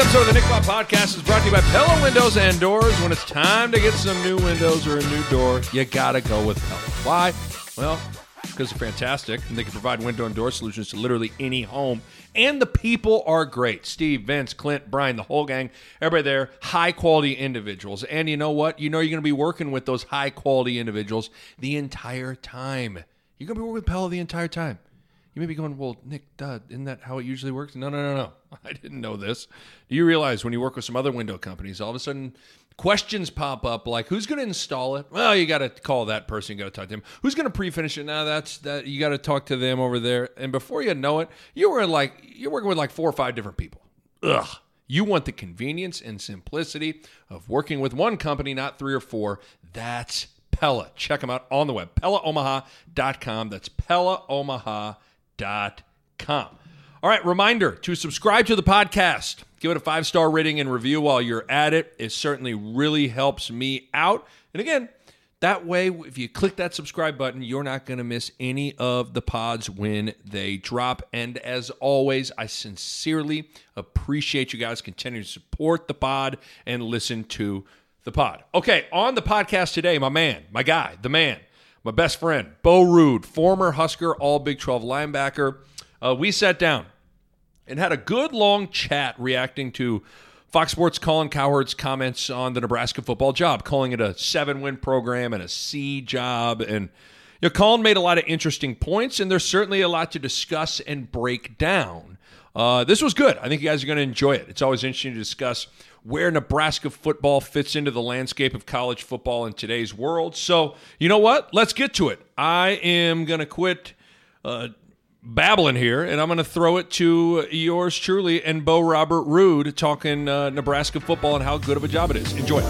Episode of the Nick Bob Podcast is brought to you by Pella Windows and Doors. When it's time to get some new windows or a new door, you gotta go with Pella. Why? Well, because they're fantastic and they can provide window and door solutions to literally any home. And the people are great. Steve, Vince, Clint, Brian, the whole gang, everybody there, high quality individuals. And you know what? You know you're gonna be working with those high quality individuals the entire time. You're gonna be working with Pella the entire time. You may be going, well, Nick, duh, isn't that how it usually works? No, no, no, no. I didn't know this. Do you realize when you work with some other window companies, all of a sudden questions pop up like, who's going to install it? Well, you got to call that person. You got to talk to him. Who's going to pre-finish it? Now that's that. You got to talk to them over there. And before you know it, you were like, you're working with like four or five different people. Ugh. You want the convenience and simplicity of working with one company, not three or four. That's Pella. Check them out on the web, PellaOmaha.com. That's PellaOmaha.com com. All right, reminder to subscribe to the podcast. Give it a five star rating and review while you're at it. It certainly really helps me out. And again, that way, if you click that subscribe button, you're not going to miss any of the pods when they drop. And as always, I sincerely appreciate you guys continuing to support the pod and listen to the pod. Okay, on the podcast today, my man, my guy, the man, my best friend, Bo Ruud, former Husker All Big 12 linebacker. Uh, we sat down and had a good long chat reacting to Fox Sports Colin Cowherd's comments on the Nebraska football job, calling it a seven win program and a C job. And you know, Colin made a lot of interesting points, and there's certainly a lot to discuss and break down. Uh, this was good. I think you guys are going to enjoy it. It's always interesting to discuss where Nebraska football fits into the landscape of college football in today's world. So, you know what? Let's get to it. I am going to quit uh, babbling here, and I'm going to throw it to yours truly and Bo Robert Ruud talking uh, Nebraska football and how good of a job it is. Enjoy.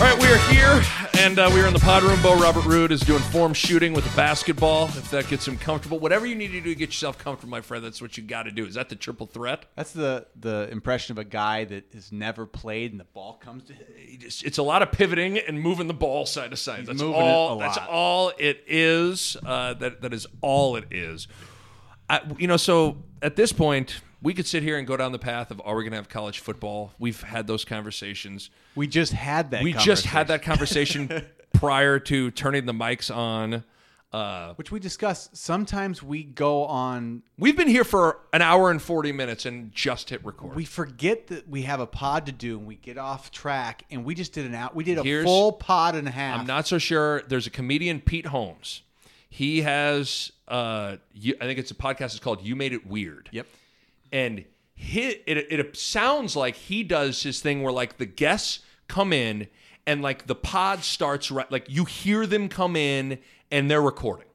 All right, we are here, and uh, we are in the pod room. Bo Robert Ruud is doing form shooting with a basketball. If that gets him comfortable, whatever you need to do to get yourself comfortable, my friend, that's what you got to do. Is that the triple threat? That's the the impression of a guy that has never played and the ball comes to him. It's, it's a lot of pivoting and moving the ball side to side. He's that's all. That's all it is. Uh, that that is all it is. I, you know, so at this point, we could sit here and go down the path of are we going to have college football? We've had those conversations. We just had that. we just had that conversation. prior to turning the mics on. Uh, which we discussed. Sometimes we go on. we've been here for an hour and 40 minutes and just hit record. We forget that we have a pod to do, and we get off track. And we just did an out. We did a Here's- full pod and a half. I'm not so sure. There's a comedian, Pete Holmes. He has, uh, you, I think it's a podcast. It's called "You Made It Weird." Yep and he, it, it sounds like he does his thing where like the guests come in and like the pod starts right like you hear them come in and they're recording.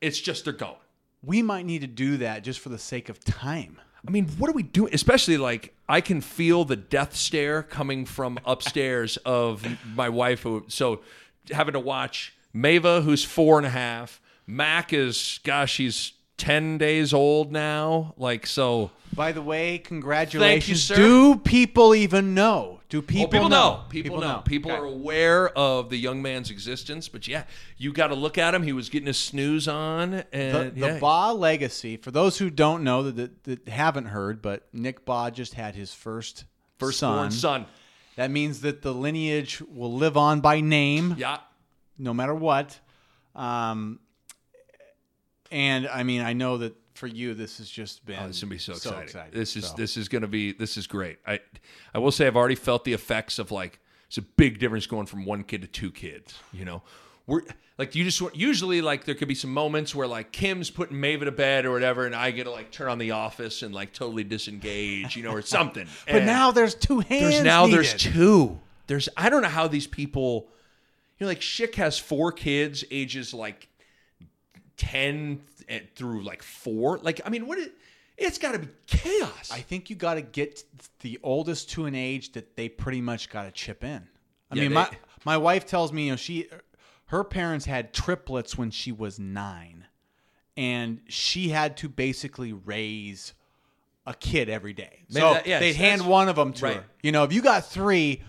It's just they're going. We might need to do that just for the sake of time. I mean what are we doing? Especially like i can feel the death stare coming from upstairs of my wife who so having to watch mava who's four and a half mac is gosh she's 10 days old now. Like, so. By the way, congratulations. Thank you, sir. Do people even know? Do people, oh, people know? know. People, people, know. know. People okay. are aware of the young man's existence. But yeah, you got to look at him. He was getting his snooze on. And the, yeah. the Bahe legacy, for those who don't know, that, that, that haven't heard, but Nick Bahe just had his first, first son. son. That means that the lineage will live on by name. Yeah. No matter what. Um, and I mean, I know that for you, this has just oh, been Oh, this is gonna be so exciting. exciting. This is So, this is gonna be this is great. I I will say I've already felt the effects of like it's a big difference going from one kid to two kids. You know, we're like you just usually like there could be some moments where like Kim's putting Maven to bed or whatever, and I get to like turn on the office and like totally disengage, you know, or something. But And now there's two hands. there's now there's two. There's I don't know how these people. You know, like Schick has four kids, ages like ten eh, through like four. Like, I mean, what? It, it's got to be chaos. I think you got to get the oldest to an age that they pretty much got to chip in. I Yeah, mean, they- my my wife tells me, you know, she her parents had triplets when she was nine, and she had to basically raise a kid every day. Man, so that- yes, they'd hand one of them to right. her. You know, if you got three,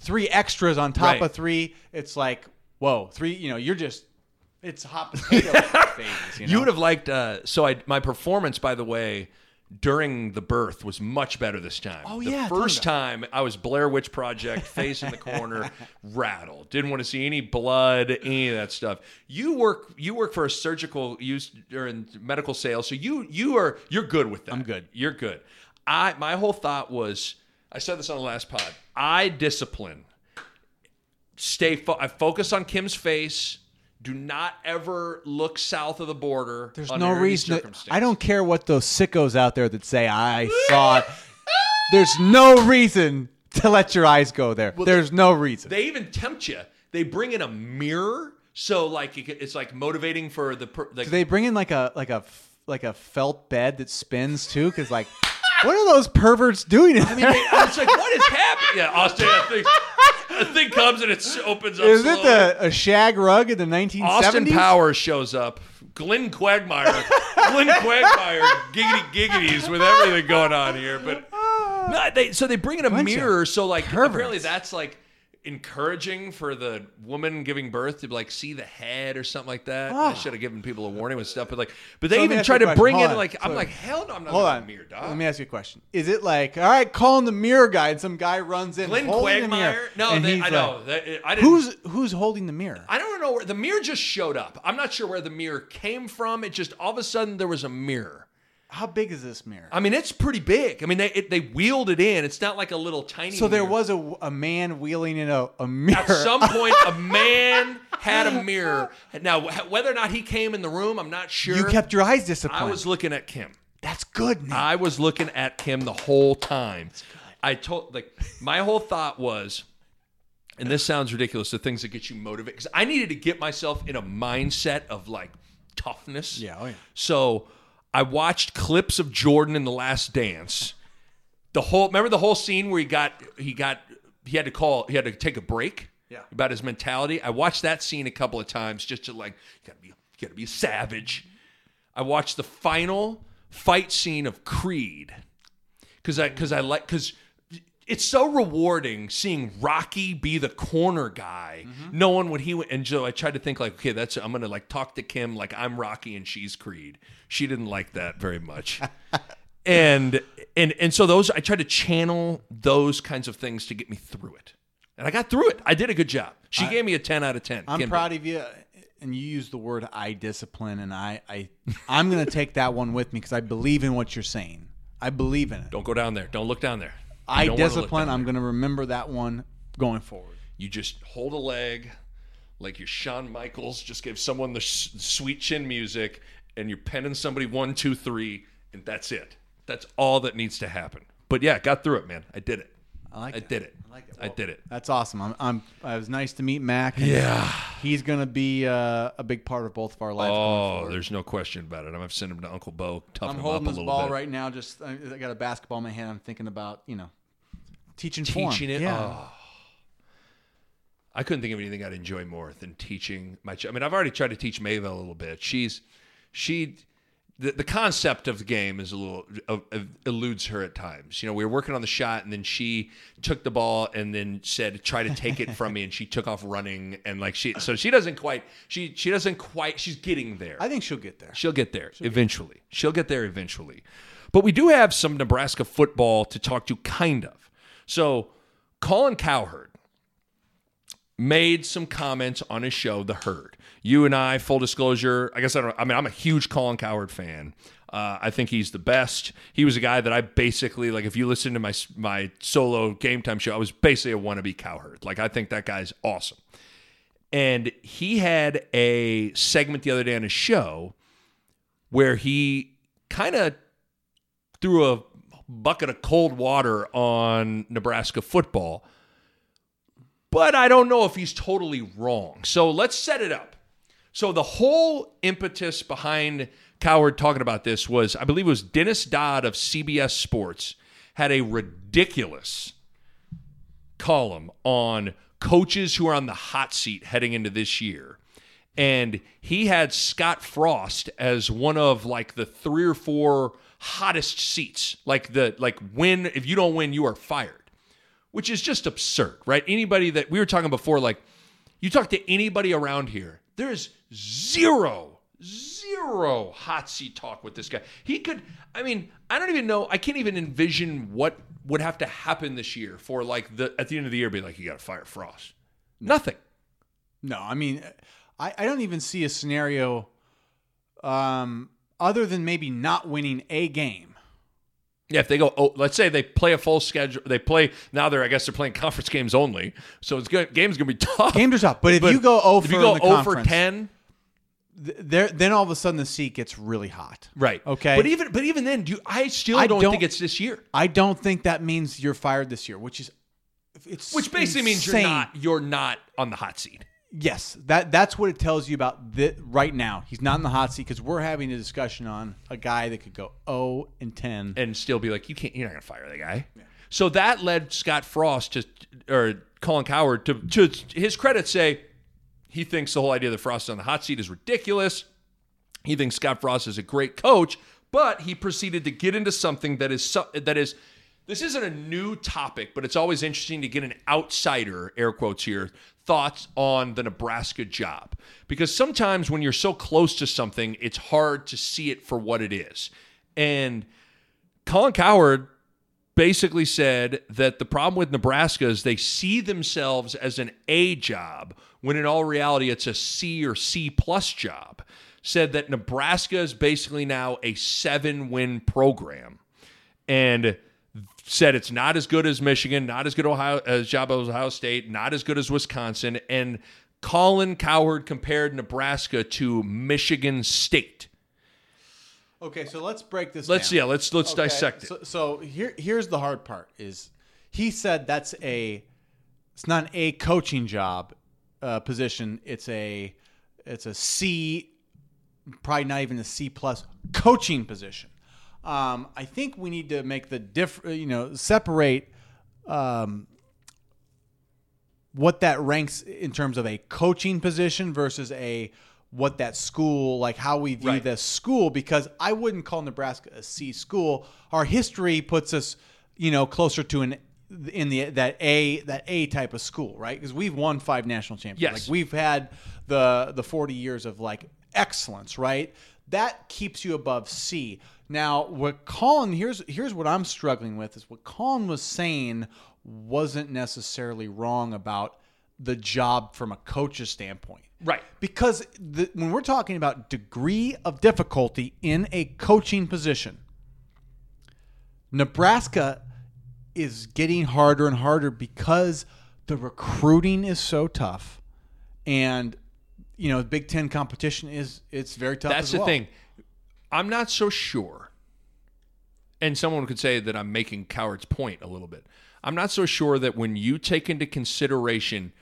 three extras on top Right. of three, it's like whoa, three. You know, you're just it's hot potato babies. You, know? You would have liked. Uh, so I, my performance, by the way, during the birth was much better this time. Oh, the yeah, first time I was Blair Witch Project, face in the corner, rattled. Didn't want to see any blood, any of that stuff. You work. You work for a surgical use or in medical sales, so you you are you're good with that. I'm good. You're good. I my whole thought was. I said this on the last pod. I discipline stay fo- I focus on Kim's face. Do not ever look south of the border. There's no reason. That. I don't care what those sickos out there that say I saw it. There's no reason to let your eyes go there. There's no reason. They even tempt you. They bring in a mirror, so like it- it's like motivating for the. Do they bring in like a like a like a felt bed that spins too? Because like, what are those perverts doing? in I mean, they, it's like what is happening? Yeah, Austin. I think a thing comes and it opens up. is it the a shag rug in the 1970s? Austin Powers shows up. Glenn Quagmire, Glenn Quagmire, giggity giggities with everything going on here. But no, they so they bring in a Bunch mirror. So like perverts. apparently that's like encouraging for the woman giving birth to like see the head or something like that. I ah. Oh. should have given people a warning with stuff, but like, but they So even try to bring Hold in on. like I'm like hell no, I'm not Hold on. mirror dog. Let me ask you a question. Is it like, all right, calling the mirror guy and some guy runs in Glenn holding the mirror? Quagmire. No, they, I like, know. That- I didn't. Who's who's holding the mirror? I don't know where the mirror just showed up. I'm not sure where the mirror came from. It just all of a sudden there was a mirror. How big is this mirror? I mean, it's pretty big. I mean, they it, they wheeled it in. It's not like a little tiny. so there mirror. was a, a man wheeling in a, a mirror. At some point, a man had a mirror. Now, whether or not he came in the room, I'm not sure. you kept your eyes disciplined. I was looking at Kim. That's good. Nick. I was looking at Kim the whole time. I told like my whole thought was, and this sounds ridiculous. The things that get you motivated because I needed to get myself in a mindset of like toughness. Yeah, oh yeah. So I watched clips of Jordan in The Last Dance. The whole remember the whole scene where he got he got he had to call he had to take a break. Yeah. About his mentality. I watched that scene a couple of times just to like you gotta be you gotta be a savage. I watched the final fight scene of Creed because I because I like because it's so rewarding seeing Rocky be the corner guy, mm-hmm. knowing what he went. And so I tried to think like, okay, that's I'm gonna like talk to Kim like I'm Rocky and she's Creed. She didn't like that very much, and and and so those I tried to channel those kinds of things to get me through it, and I got through it. I did a good job. She gave me a ten out of ten. I'm Kim did. proud of you. And you use the word "I discipline," and I, I, I'm going to take that one with me because I believe in what you're saying. I believe in it. Don't go down there. Don't look down there. I don't wanna look discipline. I'm going to remember that one going forward. You just hold a leg, like your Shawn Michaels just gave someone the sweet chin music, and you're penning somebody one, two, three, and that's it. That's all that needs to happen. But yeah, got through it, man. I did it. I like I it. did it. I like it. I did it. That's awesome. I'm, I'm. It was nice to meet Mac. and Yeah. He's going to be uh, a big part of both of our lives. going Oh, forward. there's no question about it. I'm gonna send him to Uncle Bo, toughen I'm him holding up a this little ball bit. right now. Just I I got a basketball in my hand. I'm thinking about you know teaching form. Teaching it. Yeah. Oh. I couldn't think of anything I'd enjoy more than teaching my. Ch- I mean, I've already tried to teach Maeve a little bit. She's she. The, the concept of the game is a little uh, uh, eludes her at times. You know, we were working on the shot, and then she took the ball and then said, "Try to take it from me," and she took off running, and like she, so she doesn't quite, she she doesn't quite, she's getting there. I think she'll get there. She'll get there eventually. She'll get there eventually. But we do have some Nebraska football to talk to, kind of. So, Colin Cowherd made some comments on his show, The Herd. You and I, full disclosure, I guess I don't. I mean, I'm a huge Colin Cowherd fan. Uh, I think he's the best. He was a guy that I basically like. If you listen to my my solo game time show, I was basically a wannabe Cowherd. Like I think that guy's awesome. And he had a segment the other day on his show where he kind of threw a bucket of cold water on Nebraska football. but I don't know if he's totally wrong. So let's set it up. So the whole impetus behind Cowherd talking about this was, I believe it was Dennis Dodd of CBS Sports had a ridiculous column on coaches who are on the hot seat heading into this year. And he had Scott Frost as one of like the three or four hottest seats. Like the like win if you don't win, you are fired. Which is just absurd, right? Anybody that we were talking before, like you talk to anybody around here, there is zero, zero hot seat talk with this guy. He could, I mean, I don't even know, I can't even envision what would have to happen this year for like the at the end of the year be like, you got to fire Frost. Nothing. No, I mean, I, I don't even see a scenario um, other than maybe not winning a game. Yeah, if they go, oh, let's say they play a full schedule, they play now. They're I guess they're playing conference games only, so it's good. Game's gonna be tough. Games are tough, but if you go over, if you go in the 0 for conference, ten, there, then all of a sudden the seat gets really hot. right? Okay. but even but even then, do you, I still I don't, don't- think it's this year. I don't think that means you're fired this year, which is it's Which basically means you're not you're not on the hot seat. Yes, that that's what it tells you about the, right now. He's not in the hot seat because we're having a discussion on a guy that could go 0 and 10. and still be like, you can't, you're not gonna fire the guy. So that led Scott Frost to, or Colin Cowherd to, to his credit, say he thinks the whole idea that Frost is on the hot seat is ridiculous. He thinks Scott Frost is a great coach, but he proceeded to get into something that is that is. This isn't a new topic, but it's always interesting to get an outsider, air quotes here, thoughts on the Nebraska job. Because sometimes when you're so close to something, it's hard to see it for what it is. And Colin Cowherd basically said that the problem with Nebraska is they see themselves as an A job when in all reality it's a C or C plus job. Said that Nebraska is basically now a seven win program and said it's not as good as Michigan, not as good Ohio, as job as Ohio State, not as good as Wisconsin. And Colin Cowherd compared Nebraska to Michigan State. Okay, so let's break this Let's down. yeah, let's let's Okay, dissect it. So, so here here's the hard part is he said that's a it's not A coaching job uh, position. It's a it's a C probably not even a C plus coaching position. Um, I think we need to make the diff you know separate um, what that ranks in terms of a coaching position versus a what that school like how we view Right. this school because I wouldn't call Nebraska a C school. Our history puts us, you know, closer to an in the that A that A type of school, right? Because we've won five national championships. Yes. Like we've had the the 40 years of like excellence, right? That keeps you above C. Now, what Colin here's here's what I'm struggling with is what Colin was saying wasn't necessarily wrong about the job from a coach's standpoint. Right. Because the, when we're talking about degree of difficulty in a coaching position, Nebraska is getting harder and harder because the recruiting is so tough, and you know, Big Ten competition is it's very tough. That's the well. thing. I'm not so sure. And someone could say that I'm making Cowherd's point a little bit. I'm not so sure that when you take into consideration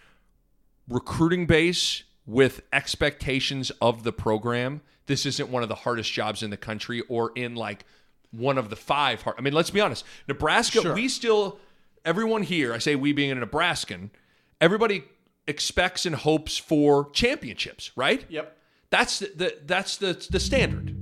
recruiting base with expectations of the program, this isn't one of the hardest jobs in the country or in like one of the five hard. I mean, let's be honest. Nebraska, Sure. we still everyone here, I say we being a Nebraskan, everybody expects and hopes for championships, right? Yep. That's the, the that's the the standard.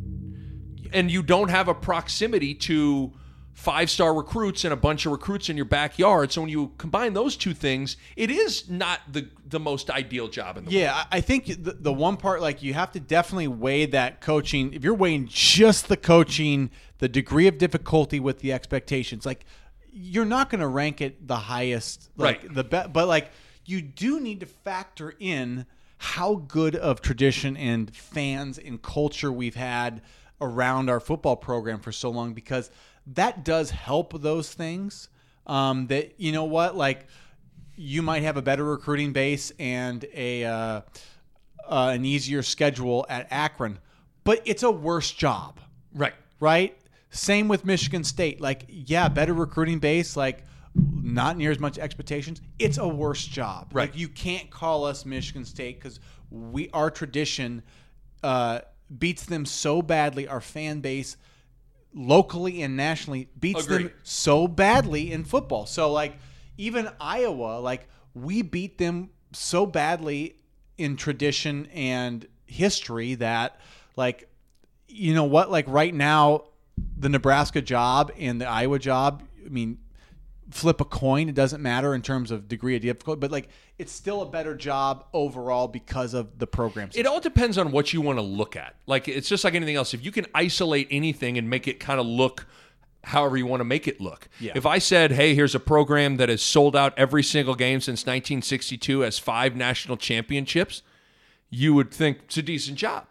And you don't have a proximity to five star recruits and a bunch of recruits in your backyard. So when you combine those two things, it is not the the most ideal job in the world. Yeah, I I think the, the one part, like, you have to definitely weigh that coaching. If you're weighing just the coaching, the degree of difficulty with the expectations, like, you're not going to rank it the highest, like, Right. The best, but like, you do need to factor in how good of tradition and fans and culture we've had around our football program for so long because that does help those things. Um, that you know what, like you might have a better recruiting base and a uh, uh, an easier schedule at Akron, but it's a worse job, Right. right? Same with Michigan State. Like, yeah, better recruiting base. Like, not near as much expectations. It's a worse job. Right. Like you can't call us Michigan State because we our tradition uh, beats them so badly. Our fan base, locally and nationally, beats them so badly in football. So like even Iowa, like we beat them so badly in tradition and history that like you know what like right now the Nebraska job and the Iowa job, I mean flip a coin, it doesn't matter in terms of degree of difficulty, but like it's still a better job overall because of the programs. It all depends on what you want to look at. Like it's just like anything else. If you can isolate anything and make it kind of look however you want to make it look. Yeah. If I said, "Hey, here's a program that has sold out every single game since 1962 as 5 national championships," you would think it's a decent job,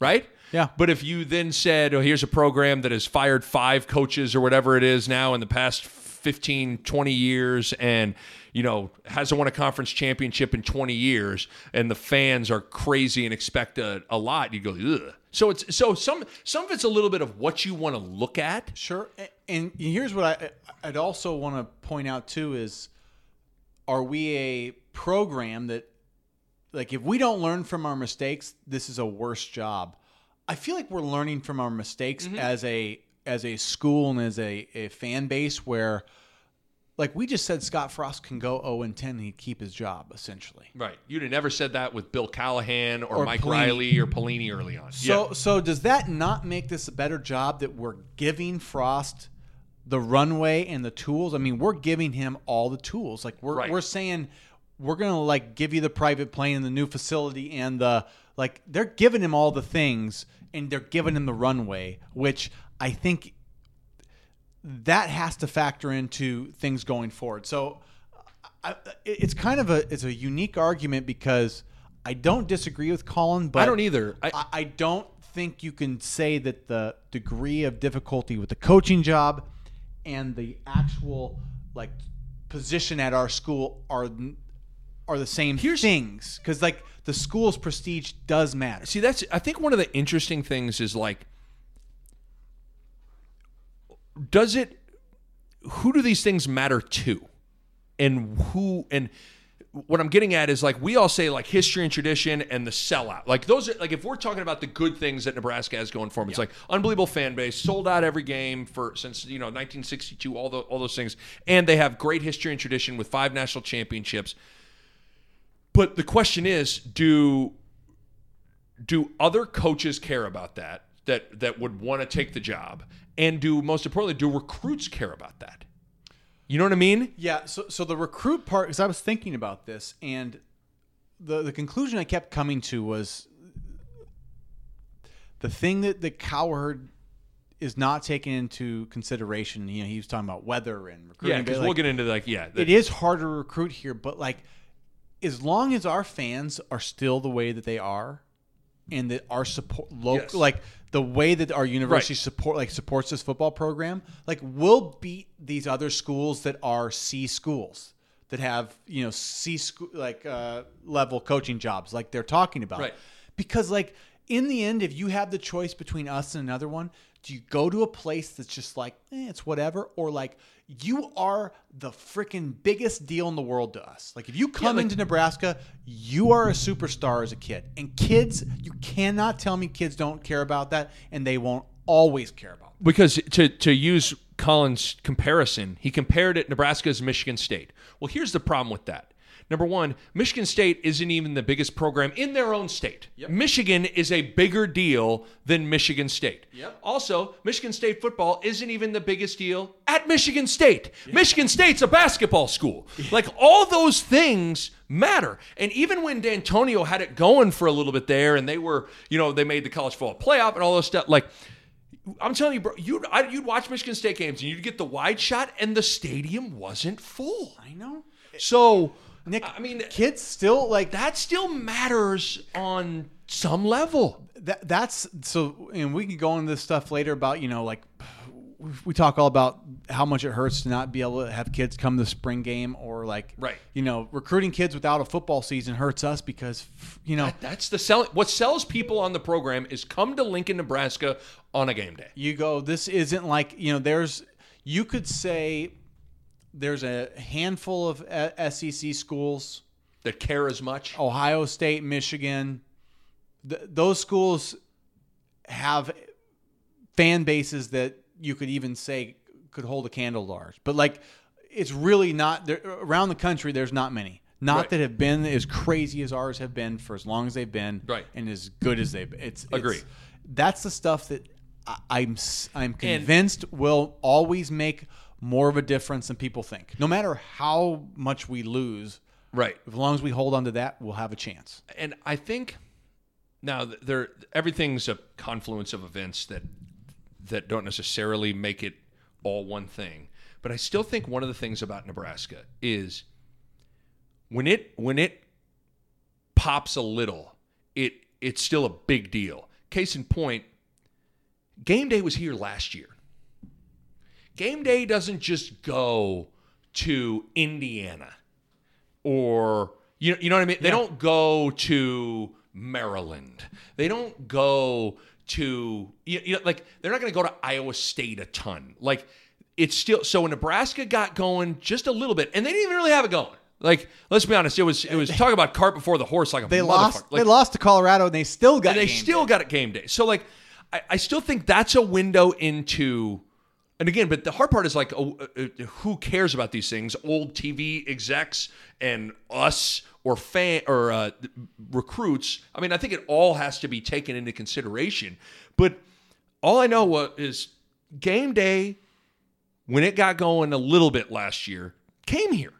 right? Yeah. But if you then said, "Oh, here's a program that has fired 5 coaches or whatever it is now in the past 15, 20 years and you know, hasn't won a conference championship in 20 years, and the fans are crazy and expect a, a lot. You go, ugh. So it's so some some of it's a little bit of what you want to look at. Sure. And here's what I I'd also want to point out too is are we a program that like if we don't learn from our mistakes, this is a worse job. I feel like we're learning from our mistakes mm-hmm. as a as a school and as a, a fan base where like we just said Scott Frost can go 0 and 10 and he'd keep his job essentially. Right. You'd have never said that with Bill Callahan or, Or Mike Pelini. Riley or Pelini early on. So so does that not make this a better job that we're giving Frost the runway and the tools? I mean, we're giving him all the tools. Like we're Right. we're saying we're gonna like give you the private plane and the new facility and the like they're giving him all the things and they're giving him the runway, which I think that has to factor into things going forward. So I, it's kind of a it's a unique argument because I don't disagree with Colin, but I don't either. I, I, don't think you can say that the degree of difficulty with the coaching job and the actual like position at our school are are the same Here's- things because like the school's prestige does matter. see that's I think one of the interesting things is like does it who do these things matter to? And who and what I'm getting at is like we all say like history and tradition and the sellout. Like those are like if we're talking about the good things that Nebraska has going for them, it's like unbelievable fan base, sold out every game for since you know 1962, all the all those things, and they have great history and tradition with five national championships. But the question is, do do other coaches care about that that that would want to take the job and do most importantly do recruits care about that you know what i mean Yeah, so so the recruit part because I was thinking about this and the the conclusion I kept coming to was the thing that that Cowherd is not taking into consideration. You know, he was talking about weather and recruiting. yeah because but, we'll get into like yeah the- it is hard to recruit here, but like as long as our fans are still the way that they are and that our support local Yes. like the way that our university support like supports this football program, like we'll beat these other schools that are C schools that have, you know, C school like uh level coaching jobs like they're talking about. Right. Because like in the end, if you have the choice between us and another one, do you go to a place that's just like, eh, it's whatever, or like you are the freaking biggest deal in the world to us? Like if you come like- into Nebraska, you are a superstar as a kid, and kids, you cannot tell me kids don't care about that, and they won't always care about. It. because to to use Colin's comparison, he compared it Nebraska as Michigan State. Well, here's the problem with that. Number one, Michigan State isn't even the biggest program in their own state. Michigan is a bigger deal than Michigan State. Also, Michigan State football isn't even the biggest deal at Michigan State. Michigan State's a basketball school. Like all those things matter. And even when D'Antonio had it going for a little bit there, and they were, you know, they made the college football playoff and all those stuff, like I'm telling you, bro, you'd, I, you'd watch Michigan State games and you'd get the wide shot, and the stadium wasn't full. I know. So, Nick, I mean, kids still like that still matters on some level. that that's so and we can go into this stuff later about you know like we talk all about how much it hurts to not be able to have kids come to spring game or like Right. you know recruiting kids without a football season hurts us because you know That's the selling. What sells people on the program is come to Lincoln, Nebraska on a game day. you go this isn't like you know there's you could say there's a handful of uh, SEC schools, that care as much. Ohio State, Michigan. Th- those schools have fan bases that you could even say could hold a candle to ours. But like, it's really not around the country. There's not many. Not Right. that have been as crazy as ours have been for as long as they've been, Right. and as good as they've been. It's, it's Agree. That's the stuff that I'm I'm convinced will always make more of a difference than people think. No matter how much we lose, Right. as long as we hold on to that, we'll have a chance. and I think now there everything's a confluence of events that that don't necessarily make it all one thing. But I still think one of the things about Nebraska is when it when it pops a little, it it's still a big deal. Case in point, game day was here last year. Game day doesn't just go to Indiana or you you know what I mean? They don't go to Maryland. They don't go to you, you know, like they're not going to go to Iowa State a ton. Like it's still so when Nebraska got going just a little bit, and they didn't even really have it going. Like let's be honest, it was it was talk about cart before the horse. Like a They lost. Like, they lost to Colorado, and they still got. and they still day. got it game day. So like, I, I still think that's a window into. And again, but the hard part is like, oh, uh, uh, who cares about these things? Old TV execs and us or fan or uh, recruits. I mean, I think it all has to be taken into consideration. But all I know uh, is game day when it got going a little bit last year came here,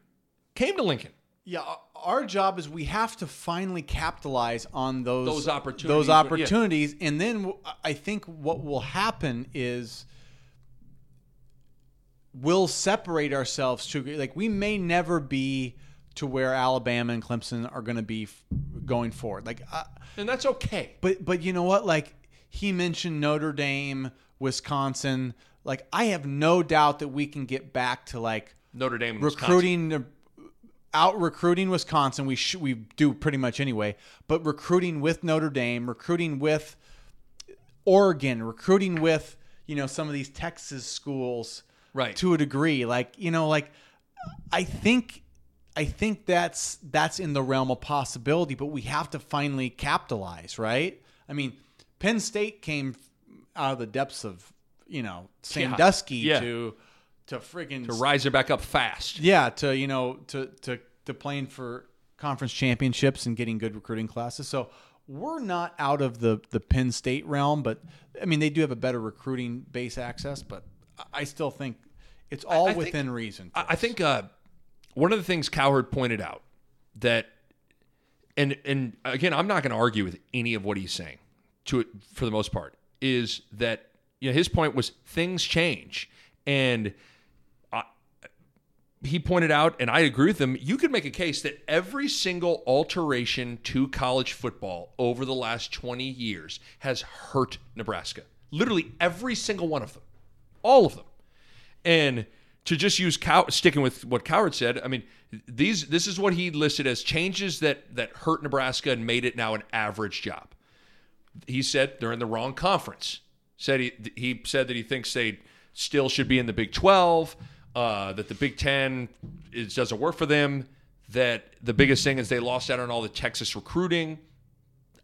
came to Lincoln. Yeah, our- job is we have to finally capitalize on those Those opportunities, Those but- yeah. opportunities, and then I think what will happen is we'll separate ourselves to like we may never be to where Alabama and Clemson are going to be f- going forward. Like, uh, And that's okay. but but you know what? Like he mentioned Notre Dame, Wisconsin. Like I have no doubt that we can get back to like Notre Dame and Wisconsin. recruiting out recruiting Wisconsin. We sh- we do pretty much anyway, but recruiting with Notre Dame, recruiting with Oregon, recruiting with you know some of these Texas schools, Right. To a degree, like you know, like I think I think that's that's in the realm of possibility, but we have to finally capitalize, right? I mean, Penn State came out of the depths of you know Sandusky Yeah. to to friggin' to rise it back up fast. yeah, to you know, to to to playing for conference championships and getting good recruiting classes. So we're not out of the the Penn State realm, but I mean they do have a better recruiting base access, but I- I still think it's all I think- within reason. I, I think uh, one of the things Cowherd pointed out that, and and again, I'm not going to argue with any of what he's saying, to it for the most part, is that you know his point was things change, and I, he pointed out, and I agree with him. You could make a case that every single alteration to college football over the last 20 years has hurt Nebraska. Literally every single one of them, all of them. And to just use Cow- sticking with what Cowherd said, I mean, these this is what he listed as changes that that hurt Nebraska and made it now an average job. He said they're in the wrong conference. Said he he said that he thinks they still should be in the Big Twelve. Uh, that the Big Ten is, doesn't work for them. That the biggest thing is they lost out on all the Texas recruiting.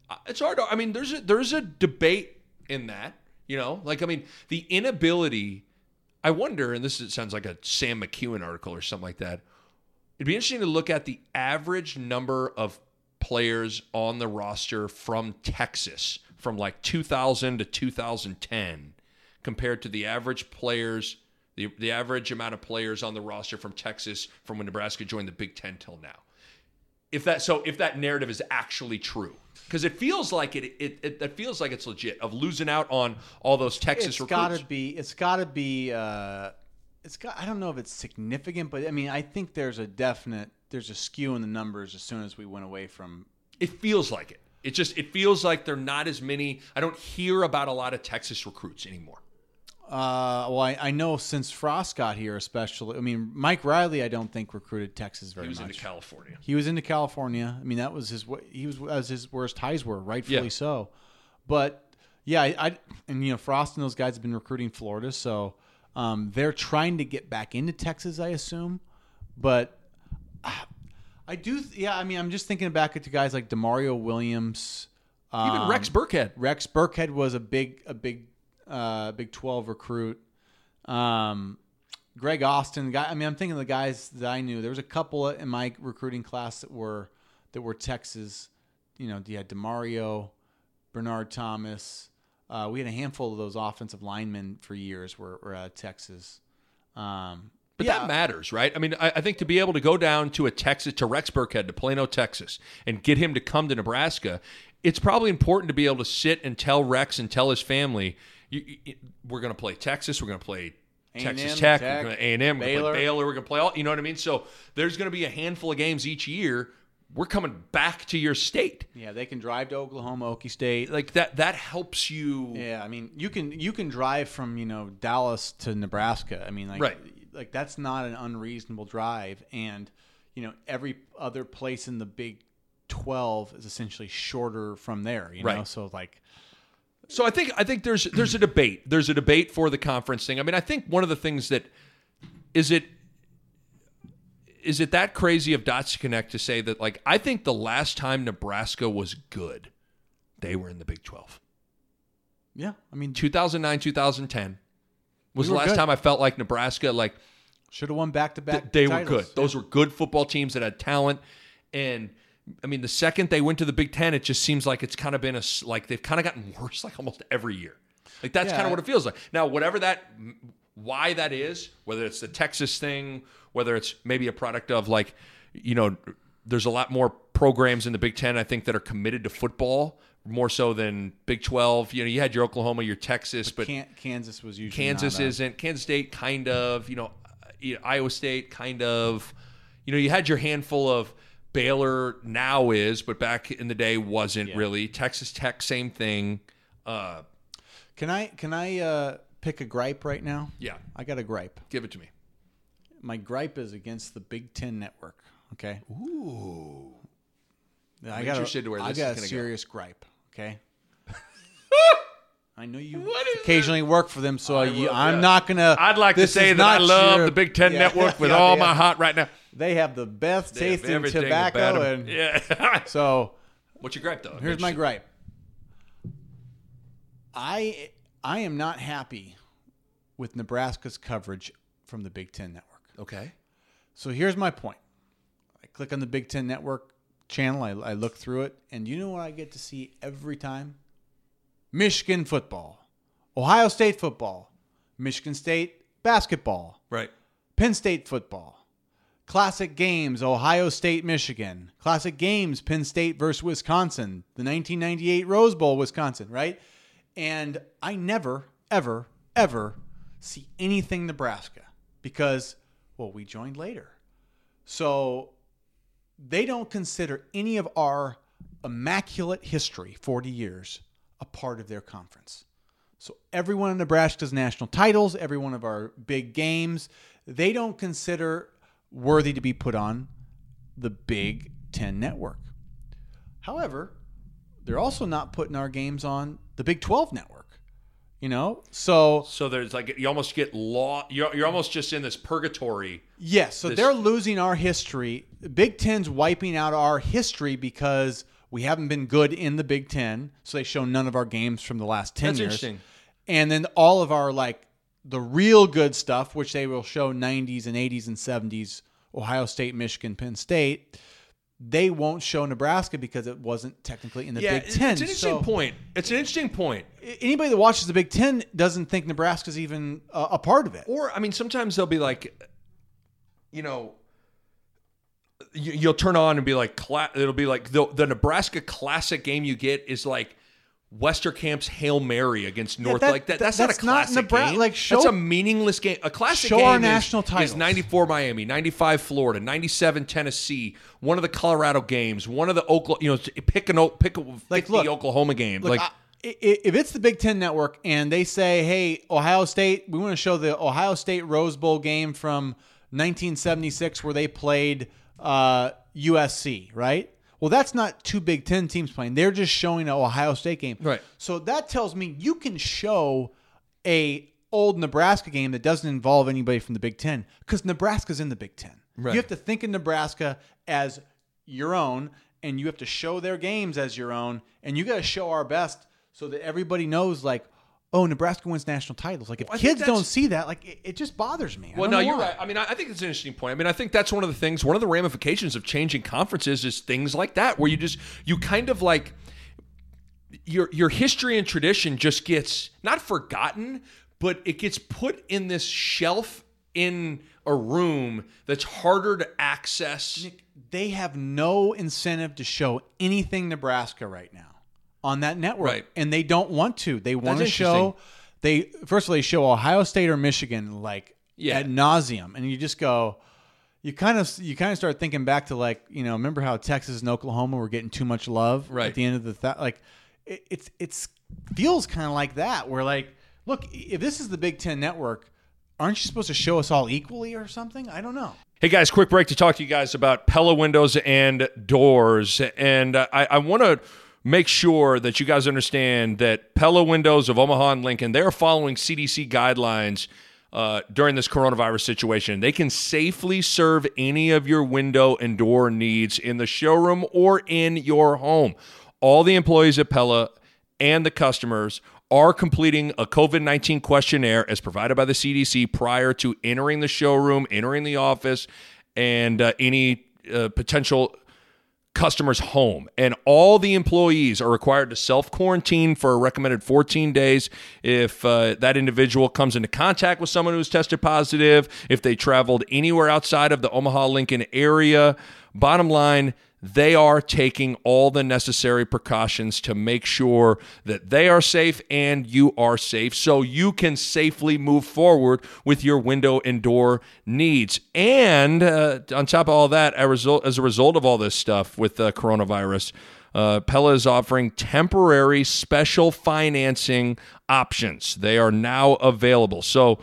Uh, It's hard. To, I mean, there's a there's a debate in that. You know, like I mean, the inability. I wonder, and this is, sounds like a Sam McKewon article or something like that. It'd be interesting to look at the average number of players on the roster from Texas from like 2000 to 2010 compared to the average players, the, the average amount of players on the roster from Texas from when Nebraska joined the Big Ten till now. If that so, if that narrative is actually true, because it feels like it, it, it, it feels like it's legit of losing out on all those Texas it's recruits. got to be. It's got to be. Uh, it's got. I don't know if it's significant, but I mean, I think there's a definite. There's a skew in the numbers as soon as we went away from. It feels like it. It just it feels like there are not as many. I don't hear about a lot of Texas recruits anymore. Uh, well, I, I know since Frost got here, especially. I mean, Mike Riley, I don't think recruited Texas very much. He was much. into California. He was into California. I mean, that was his. He was as his worst highs were, rightfully Yeah. so. But yeah, I, I and you know Frost and those guys have been recruiting Florida, so Um, they're trying to get back into Texas, I assume, but I do. Yeah, I mean, I'm just thinking back to guys like Demorrio Williams. Even um, Rex Burkhead. Rex Burkhead was a big, a big, uh, Big Twelve recruit. Um, Greg Austin, guy. I mean, I'm thinking of the guys that I knew. There was a couple in my recruiting class that were that were Texas. You know, you had Demorrio, Bernard Thomas. Uh, we had a handful of those offensive linemen for years. Were, were of Texas. Um, But yeah, that matters, right? I mean, I, I think to be able to go down to a Texas, to Rex Burkhead, to Plano, Texas, and get him to come to Nebraska, it's probably important to be able to sit and tell Rex and tell his family, you, you- we're going to play Texas, we're going to play Texas A&M, Tech, Tech, we're going to A&M, we're going to Baylor. play Baylor, we're going to play all, you know what I mean? So there's going to be a handful of games each year. We're coming back to your state. yeah, they can drive to Oklahoma, Okie State. Like that, that helps you. Yeah, I mean, you can you can drive from you know Dallas to Nebraska. I mean, like Right. like that's not an unreasonable drive, and you know every other place in the Big Twelve is essentially shorter from there. You know, Right. so like So I think I think there's there's a debate. There's a debate for the conference thing. I mean, I think one of the things that is it is it that crazy of dots to connect to say that like I think the last time Nebraska was good, they were in the Big 12. yeah, I mean, 2009, 2010 was We the last good. time I felt like Nebraska like should have won back to back. they were good. Those were good football teams that had talent. And I mean, the second they went to the Big Ten, it just seems like it's kind of been a like they've kind of gotten worse like almost every year. Like that's Yeah. kind of what it feels like. Now, whatever that, why that is, whether it's the Texas thing, whether it's maybe a product of like, you know, there's a lot more programs in the Big Ten I think that are committed to football more so than Big Twelve. You know, you had your Oklahoma, your Texas, but Can- Kansas was usually Kansas isn't. Kansas State, kind of. You know, you know, Iowa State, kind of. You know, you had your handful of Baylor now is, but back in the day wasn't really. Texas Tech, same thing. Uh, Can I can I uh, pick a gripe right now? yeah, I got a gripe. give it to me. My gripe is against the Big Ten network. Okay. Ooh. I I'm got interested to where I this got is a gonna go. serious gripe. Okay. I know you What is occasionally work for them, so I you, will, I'm yeah. not gonna. I'd like to say that I love your- the Big Ten Yeah, Network with yeah, all they my heart right now. They have the best They have tasting everything tobacco, about 'em. and yeah. so What's your gripe though? I'm Here's my interested. gripe. I I am not happy with Nebraska's coverage from the Big Ten Network. Okay. So here's my point. I click on the Big Ten Network channel. I, I look through it, and you know what I get to see every time? Michigan football, Ohio State football, Michigan State basketball, Right. Penn State football. Classic games, Ohio State, Michigan. Classic games, Penn State versus Wisconsin. The 1998 Rose Bowl, Wisconsin, right? And I never, ever, ever see anything Nebraska because, well, we joined later. So they don't consider any of our immaculate history, 40 years, a part of their conference. So every one of Nebraska's national titles, every one of our big games, they don't consider worthy to be put on the Big Ten network. However, they're also not putting our games on the Big 12 network. You know? So So there's like you almost get law. You're, you're almost just in this purgatory. Yes, so this- they're losing our history. Big Ten's wiping out our history because we haven't been good in the Big Ten. So they show none of our games from the last ten That's years. interesting. And then all of our like the real good stuff, which they will show '90s and '80s and '70s, Ohio State, Michigan, Penn State. They won't show Nebraska because it wasn't technically in the Yeah, Big it's Ten. an interesting So- point. It's an interesting point. Anybody that watches the Big Ten doesn't think Nebraska's even a, a part of it. Or I mean, sometimes they'll be like, you know, you, you'll turn on and be like, cla- it'll be like the, the Nebraska Classic game you get is like Westerkamp's Hail Mary against North. that- like that. that- That's, that's not a not classic Nebra- game. like, show- that's a meaningless game. A classic show game our is- national is, titles. 94 Miami, 95 Florida, 97 Tennessee, one of the Colorado games, one of the Oklahoma. You know, pick an pick a 50 Like, look, Oklahoma game. Look, like I- i- if it's the Big Ten Network and they say, "Hey, Ohio State, we want to show the Ohio State Rose Bowl game from 1976 where they played uh, USC," right? Well, that's not two Big Ten teams playing. They're just showing an Ohio State game. Right. So that tells me you can show a old Nebraska game that doesn't involve anybody from the Big Ten because Nebraska's in the Big Ten. Right. You have to think of Nebraska as your own, and you have to show their games as your own, and you got to show our best so that everybody knows, like, oh, Nebraska wins national titles. Like, if think kids don't see that, like, it, it just bothers me. I Well, no, you're why. right. I mean, I I think it's an interesting point. I mean, I think that's one of the things, one of the ramifications of changing conferences is things like that, where you just, you kind of like, your your history and tradition just gets not forgotten, but it gets put in this shelf in a room that's harder to access. They have no incentive to show anything Nebraska right now on that network, Right. and they don't want to. They want to show. They first of all, they show Ohio State or Michigan like Yeah. at nauseum, and you just go. You kind of you kind of start thinking back to like you know remember how Texas and Oklahoma were getting too much love Right. at the end of the th- like it, it's it's feels kind of like that where like look if this is the Big Ten network aren't you supposed to show us all equally or something I don't know Hey guys, quick break to talk to you guys about Pella windows and doors. And uh, I, I want to make sure that you guys understand that Pella Windows of Omaha and Lincoln, they're following CDC guidelines uh, during this coronavirus situation. They can safely serve any of your window and door needs in the showroom or in your home. All the employees at Pella and the customers are completing a COVID 19 questionnaire as provided by the CDC prior to entering the showroom, entering the office, and uh, any uh, potential customer's home. And all the employees are required to self quarantine for a recommended 14 days if uh, that individual comes into contact with someone who's tested positive, if they traveled anywhere outside of the Omaha Lincoln area. Bottom line, they are taking all the necessary precautions to make sure that they are safe and you are safe so you can safely move forward with your window and door needs. And uh, on top of all that, as a result, of all this stuff with uh, coronavirus, uh, Pella is offering temporary special financing options. They are now available. So,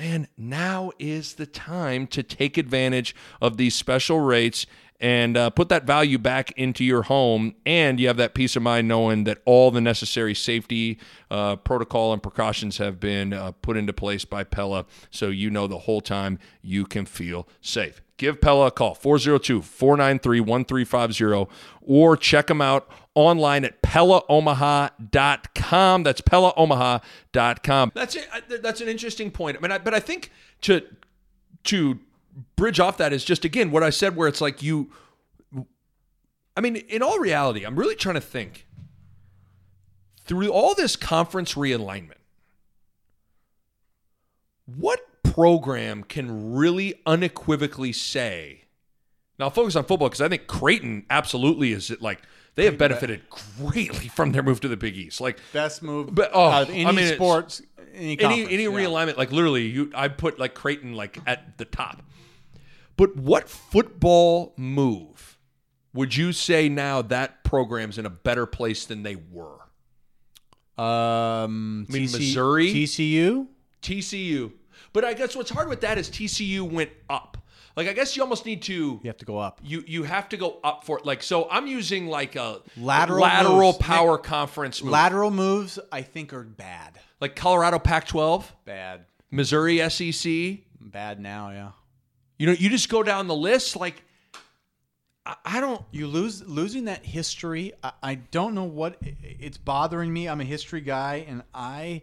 man, now is the time to take advantage of these special rates and uh, put that value back into your home. And you have that peace of mind knowing that all the necessary safety uh, protocol and precautions have been uh, put into place by Pella. So you know the whole time you can feel safe. Give Pella a call, 402 493 1350, or check them out online at PellaOmaha.com. That's PellaOmaha.com. That's it. That's an interesting point. I mean, I, but I think to to bridge off that is just again what I said, where it's like you. I mean, in all reality, I'm really trying to think through all this conference realignment. What program can really unequivocally say? Now, I'll focus on football because I think Creighton absolutely is it like they have benefited greatly from their move to the Big East. Like best move But, oh, out of any I mean, sports any any any yeah. realignment, like literally, you I put like Creighton like at the top. But what football move would you say now that program's in a better place than they were? um I mean, TC Missouri? TCU TCU. But I guess what's hard with that is TCU went up. Like I guess you almost need to you have to go up you you have to go up for it. Like so, I'm using like a Lateral lateral moves. power conference move. lateral moves I think are bad like Colorado Pac-12, bad Missouri SEC. bad now yeah You know, you just go down the list. Like I, I don't. you lose losing that history I, I don't know what it's bothering me I'm a history guy and I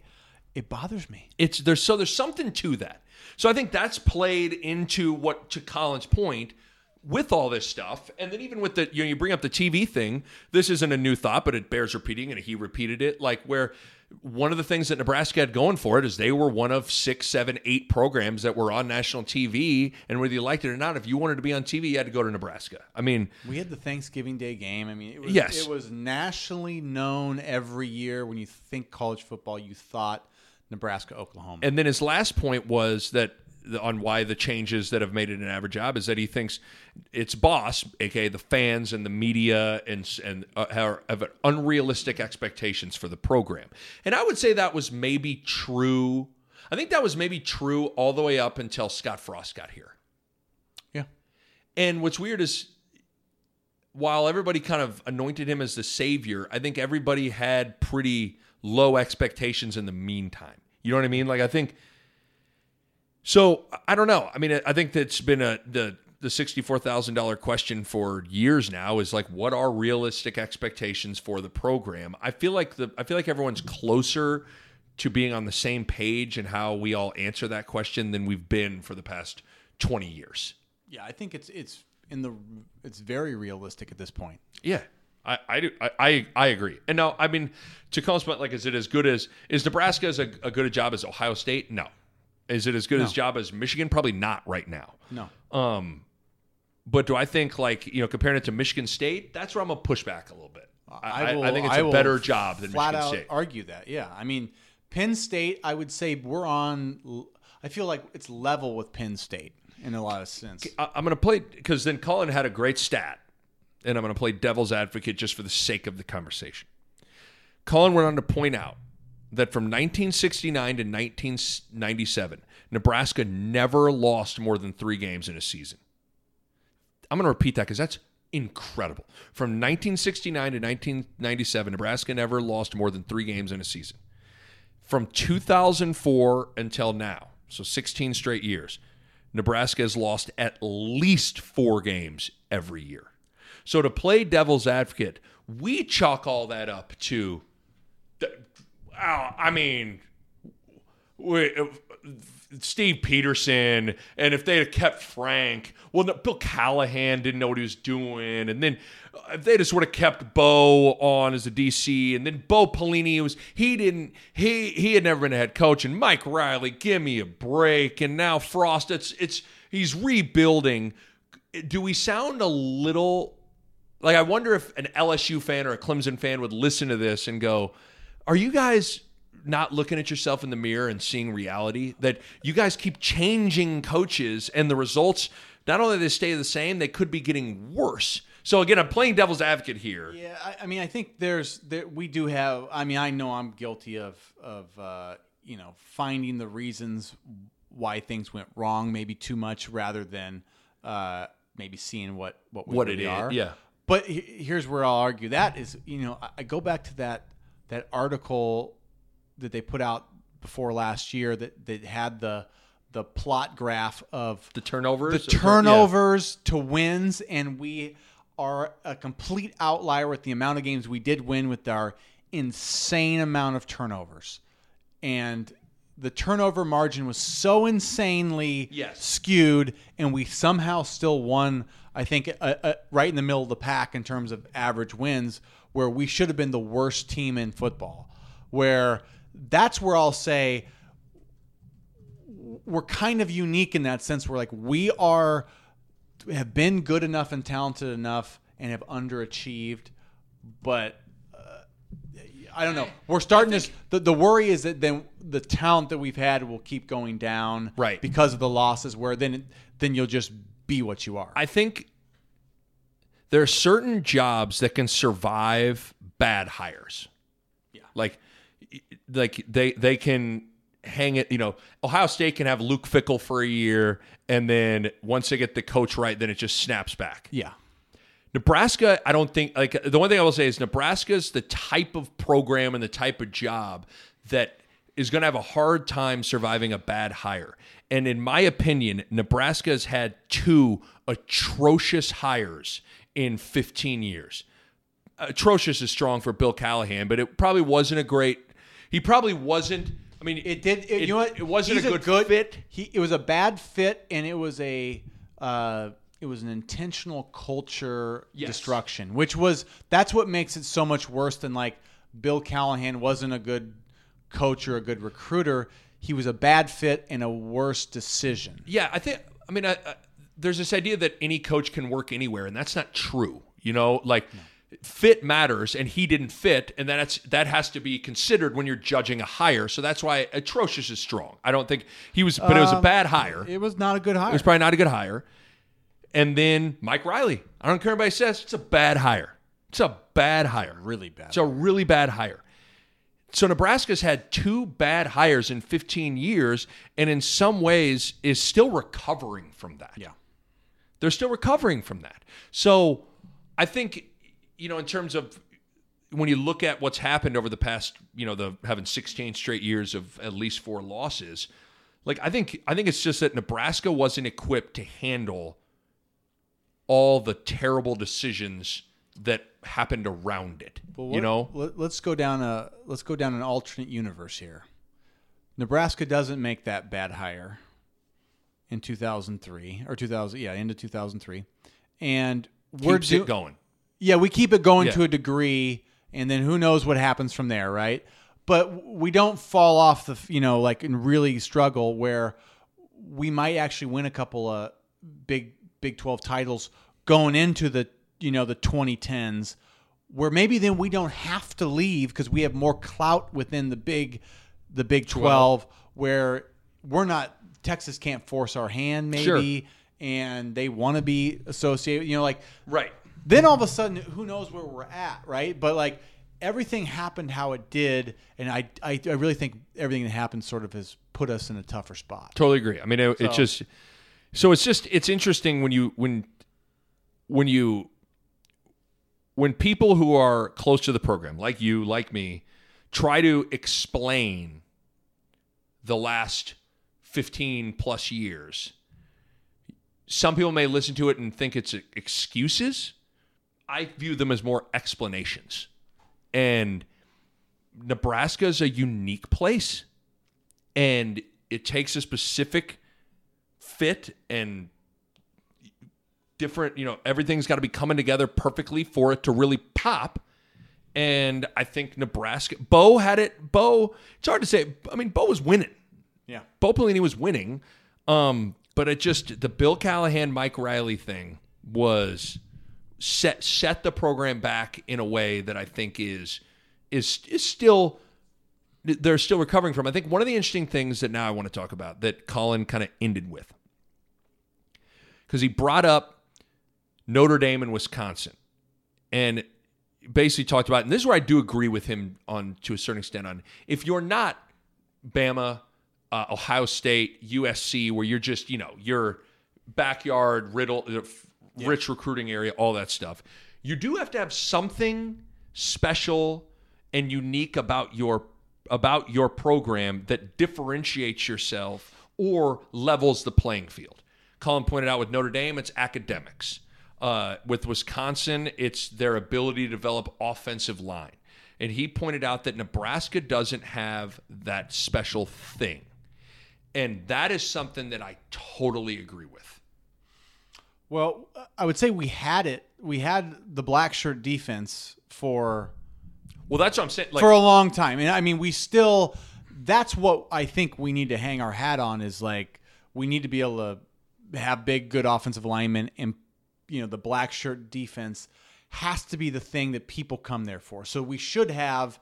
it bothers me It's there's so there's something to that. So I think that's played into what to Colin's point with all this stuff, and then even with the you know you bring up the TV thing. This isn't a new thought, but it bears repeating, and he repeated it. Like where one of the things that Nebraska had going for it is they were one of six, seven, eight programs that were on national TV, and whether you liked it or not, if you wanted to be on TV, you had to go to Nebraska. I mean, We had the Thanksgiving Day game. I mean, it was, Yes. it was nationally known every year. When you think college football, you thought Nebraska, Oklahoma. And then his last point was that on why the changes that have made it an average job is that he thinks its boss, aka the fans and the media, and and uh, have have unrealistic expectations for the program. And I would say that was maybe true. I think that was maybe true all the way up until Scott Frost got here. yeah, And what's weird is while everybody kind of anointed him as the savior, I think everybody had pretty low expectations in the meantime. You know what I mean? Like I think. So I don't know. I mean, I think that's been a the the sixty four thousand dollar question for years now is like, what are realistic expectations for the program? I feel like the I feel like everyone's closer to being on the same page and how we all answer that question than we've been for the past twenty years. Yeah, I think it's it's in the it's very realistic at this point. Yeah. I, I do I, I I agree. And now I mean to Colin's point, like is it as good as is Nebraska as a, a good a job as Ohio State? No. Is it as good No. as job as Michigan? Probably not right now. No. Um, but do I think like you know comparing it to Michigan State? That's where I'm gonna push back a little bit. I, I, will- I think it's I a better job than flat Michigan out State. argue that. Yeah, I mean, Penn State. I would say we're on. I feel like it's level with Penn State in a lot of sense. I'm gonna play because then Colin had a great stat, and I'm gonna play devil's advocate just for the sake of the conversation. Colin went on to point out that from 1969 to 1997, Nebraska never lost more than three games in a season. I'm going to repeat that because that's incredible. From 1969 to 1997, Nebraska never lost more than three games in a season. From 2004 until now, so 16 straight years, Nebraska has lost at least four games every year. So to play devil's advocate, we chalk all that up to, oh, I mean, we, Steve Pederson, and if they'd have kept Frank, well, no, Bill Callahan didn't know what he was doing, and then uh, if they just would have kept Bo on as a DC, and then Bo Pelini was he didn't he he had never been a head coach, and Mike Riley, give me a break, and now Frost, it's it's he's rebuilding. Do we sound a little like I wonder if an LSU fan or a Clemson fan would listen to this and go, "Are you guys not looking at yourself in the mirror and seeing reality that you guys keep changing coaches and the results not only they stay the same, they could be getting worse." So again, I'm playing devil's advocate here. Yeah, I, I mean, I think there's there, we do have. I mean, I know I'm guilty of of uh, you know finding the reasons why things went wrong, maybe too much, rather than uh, maybe seeing what what we What really it is, are. yeah. But he- here's where I'll argue that is, you know, I go back to that that article that they put out before last year that that had the the plot graph of The turnovers, the turnovers to wins, and we are a complete outlier with the amount of games we did win with our insane amount of turnovers. And the turnover margin was so insanely Yes. skewed, and we somehow still won. I think uh, uh, right in the middle of the pack in terms of average wins, where we should have been the worst team in football. Where that's where I'll say we're kind of unique in that sense. We're like we are have been good enough and talented enough and have underachieved, but uh, I don't know. We're starting to. The, the worry is that then the talent that we've had will keep going down, Right. Because of the losses. Where then then you'll just be what you are. I think there are certain jobs that can survive bad hires. Yeah. Like like they they can hang it, you know, Ohio State can have Luke Fickell for a year and then once they get the coach right, then it just snaps back. yeah. Nebraska, I don't think like the one thing I will say is Nebraska's the type of program and the type of job that is going to have a hard time surviving a bad hire. And in my opinion, Nebraska has had two atrocious hires in 15 years. Atrocious is strong for Bill Callahan, but it probably wasn't a great. He probably wasn't. I mean, It did. It, you know what? It wasn't He's a good, fit. He, it was a bad fit, and it was a uh, it was an intentional culture Yes. destruction, which was that's what makes it so much worse than like Bill Callahan wasn't a good coach or a good recruiter. He was a bad fit and a worse decision. Yeah, I think. I mean, I, I, there's this idea that any coach can work anywhere, and that's not true. You know, like fit matters, and he didn't fit, and that's that has to be considered when you're judging a hire. So that's why atrocious is strong. I don't think he was, but it was a um, bad hire. It It was not a good hire. It was probably not a good hire. And then Mike Riley. I don't care what anybody says. It's a bad hire. It's a bad hire. really bad. It's a really bad hire. So Nebraska's had two bad hires in 15 years, and in some ways is still recovering from that. yeah. They're still recovering from that. So I think, you know, in terms of when you look at what's happened over the past, you know, the having 16 straight years of at least four losses, like I think I think it's just that Nebraska wasn't equipped to handle all the terrible decisions that happened around it. Well, you know, let- let's go down a let's go down an alternate universe here. Nebraska doesn't make that bad hire in 2003 or 2000, yeah, into 2003, and we're keeps do- it going. Yeah, we keep it going Yeah. to a degree, and then who knows what happens from there, right? But we don't fall off the, you know, like and really struggle where we might actually win a couple of big Big 12 titles going into the, you know, the 2010s, where maybe then we don't have to leave because we have more clout within the big, the Big 12, where we're not Texas can't force our hand maybe, and they want to be associated, you know, like Right. then all of a sudden who knows where we're at right but like everything happened how it did and i i, I really think everything that happened sort of has put us in a tougher spot Totally agree. I mean, it, it's So- just so it's just it's interesting when you when when you when people who are close to the program, like you, like me, try to explain the last 15 plus years. Some people may listen to it and think it's excuses. I view them as more explanations. And Nebraska is a unique place and it takes a specific fit and different you know everything's got to be coming together perfectly for it to really pop and i think nebraska bo had it bo it's hard to say i mean bo was winning yeah bo pelini was winning um but it just the bill callahan mike riley thing was set set the program back in a way that i think is is is still they're still recovering from. I think one of the interesting things that now I want to talk about that Colin kind of ended with, because he brought up Notre Dame and Wisconsin, and basically talked about, and this is where I do agree with him on to a certain extent on if you're not Bama, uh, Ohio State, USC, where you're just you know your backyard riddle, uh, f- rich recruiting area, all that stuff, you do have to have something special and unique about your about your program that differentiates yourself or levels the playing field. Colin pointed out with Notre Dame, it's academics. Uh, with Wisconsin, it's their ability to develop offensive line. And he pointed out that Nebraska doesn't have that special thing. And that is something that I totally agree with. well i would say we had it we had the black shirt defense for Well, that's what I'm saying. Like, for a long time and i mean we still that's what i think we need to hang our hat on is like we need to be able to have big good offensive linemen and you know the black shirt defense has to be the thing that people come there for so we should have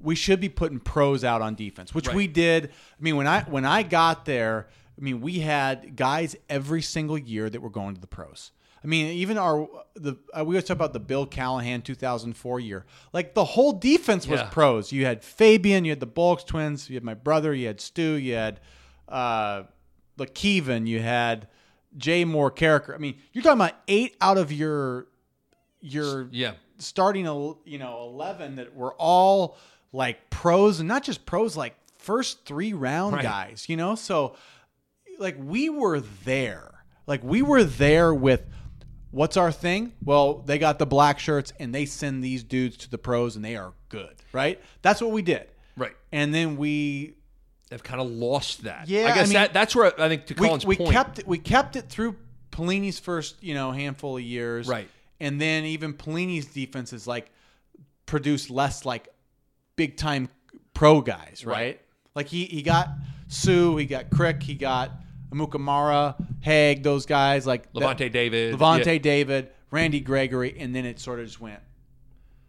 we should be putting pros out on defense which Right. we did i mean when i when i got there i mean we had guys every single year that were going to the pros I mean, even our the uh, we always talk about the Bill Callahan 2004 year. Like the whole defense was Yeah. pros. You had Fabian, you had the Bulks twins, you had my brother, you had Stu, you had uh, LeKevin, you had Jay Moore character. I mean, you're talking about eight out of your your yeah. starting a you know 11 that were all like pros and not just pros like first three round Right. guys you know so like we were there like we were there with what's our thing well they got the black shirts and they send these dudes to the pros and they are good right that's what we did Right. and then we They've kind of lost that. Yeah, I guess I mean- that that's where I think to we, Colin's we point. kept it we kept it through Pelini's first you know handful of years Right. and then even Pelini's defenses like produced less like big time pro guys right, Right. like he he got Suh he got Crick he got Amukamara Haig those guys like that- Lavonte David. Lavonte Yeah. David Randy Gregory and then it sort of just went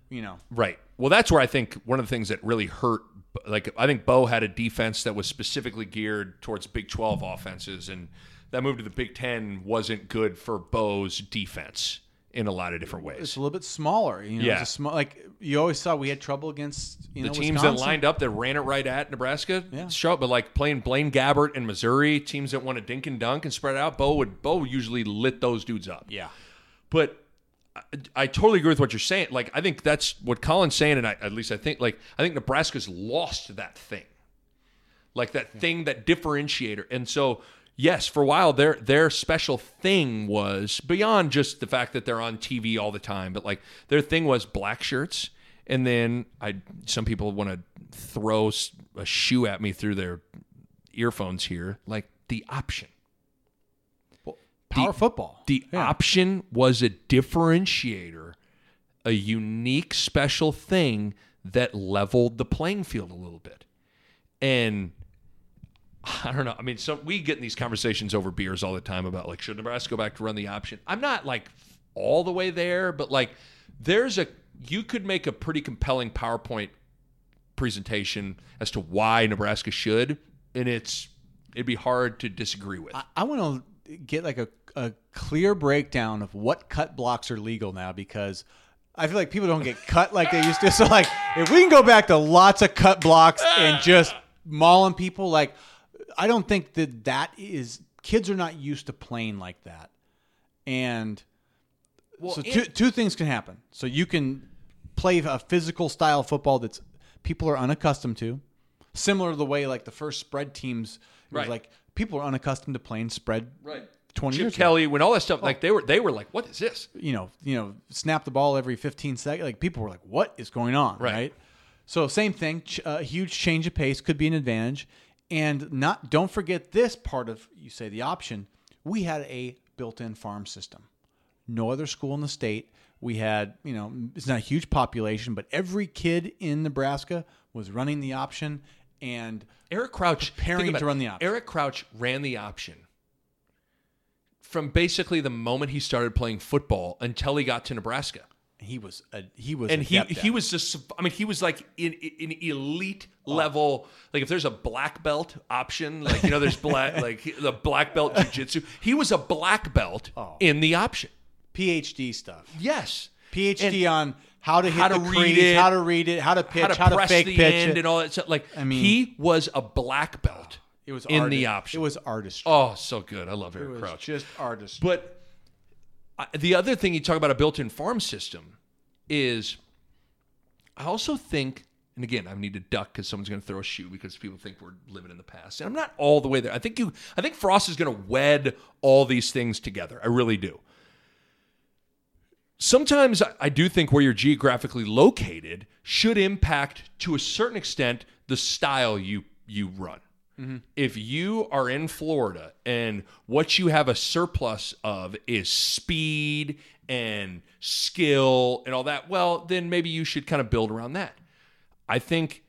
you know Right. Well, that's where I think one of the things that really hurt. Like, I think Bo had a defense that was specifically geared towards Big 12 offenses, and that move to the Big 10 wasn't good for Bo's defense in a lot of different ways. it's a little bit smaller you know Yeah. it's a small like you always saw we had trouble against you The know teams that lined up that ran it right at Nebraska Yeah. show up, but like playing Blaine Gabbert in Missouri, teams that want to dink and dunk and spread out, Bo would Bo usually lit those dudes up. yeah But I, I totally agree with what you're saying. Like, I think that's what Colin's saying, and I, at least I think, like, I think Nebraska's lost that thing, like that thing, that differentiator. And so, yes, for a while, their their special thing was beyond just the fact that they're on TV all the time, but like their thing was black shirts. And then I, some people want to throw a shoe at me through their earphones here, like the option. Power football. The Yeah. option was a differentiator, a unique special thing that leveled the playing field a little bit. And I don't know. I mean, so we get in these conversations over beers all the time about like, should Nebraska go back to run the option? I'm not like all the way there, but like, there's a, you could make a pretty compelling PowerPoint presentation as to why Nebraska should, and it's, it'd be hard to disagree with. I, I want to get like a, a clear breakdown of what cut blocks are legal now because I feel like people don't get cut like they used to. So like if we can go back to lots of cut blocks and just mauling people, like I don't think that that is kids are not used to playing like that. And Well, so two, two things can happen. So you can play a physical style of football that's people are unaccustomed to, similar to the way like the first spread teams Right. like people are unaccustomed to playing spread. Right. 20 Chip years ago. Kelly, when all that stuff, like oh. they were, they were like, "What is this?" You know, you know, snap the ball every 15 seconds. Like people were like, "What is going on?" Right. Right. So same thing. ch- A huge change of pace could be an advantage, and not. Don't forget this part of you say the option. We had a built-in farm system. No other school in the state. We had, you know, it's not a huge population, but every kid in Nebraska was running the option, and Eric Crouch Preparing to run the option. Eric Crouch ran the option from basically the moment he started playing football until he got to Nebraska. He was a, he was And he he was just I mean he was like in in elite oh. level like if there's a black belt option like you know there's black like the black belt jiu-jitsu he was a black belt Oh. in the option. PhD stuff. Yes. PhD on how to hit how to the read it, how to read it, how to pitch, how to how to, press fake the pitch end it. and all that stuff. Like I mean- he was a black belt. It was in arti- the option. It was artistry. oh so good. I love it Eric was Crouch. just artistry. But the other thing you talk about a built-in farm system is, I also think, and again, I need to duck because someone's going to throw a shoe because people think we're living in the past, and I'm not all the way there. I think you, I think Frost is going to wed all these things together. I really do. Sometimes I- I do think where you're geographically located should impact to a certain extent the style you you run. Mm-hmm. If you are in Florida and what you have a surplus of is speed and skill and all that, well, then maybe you should kind of build around that. I think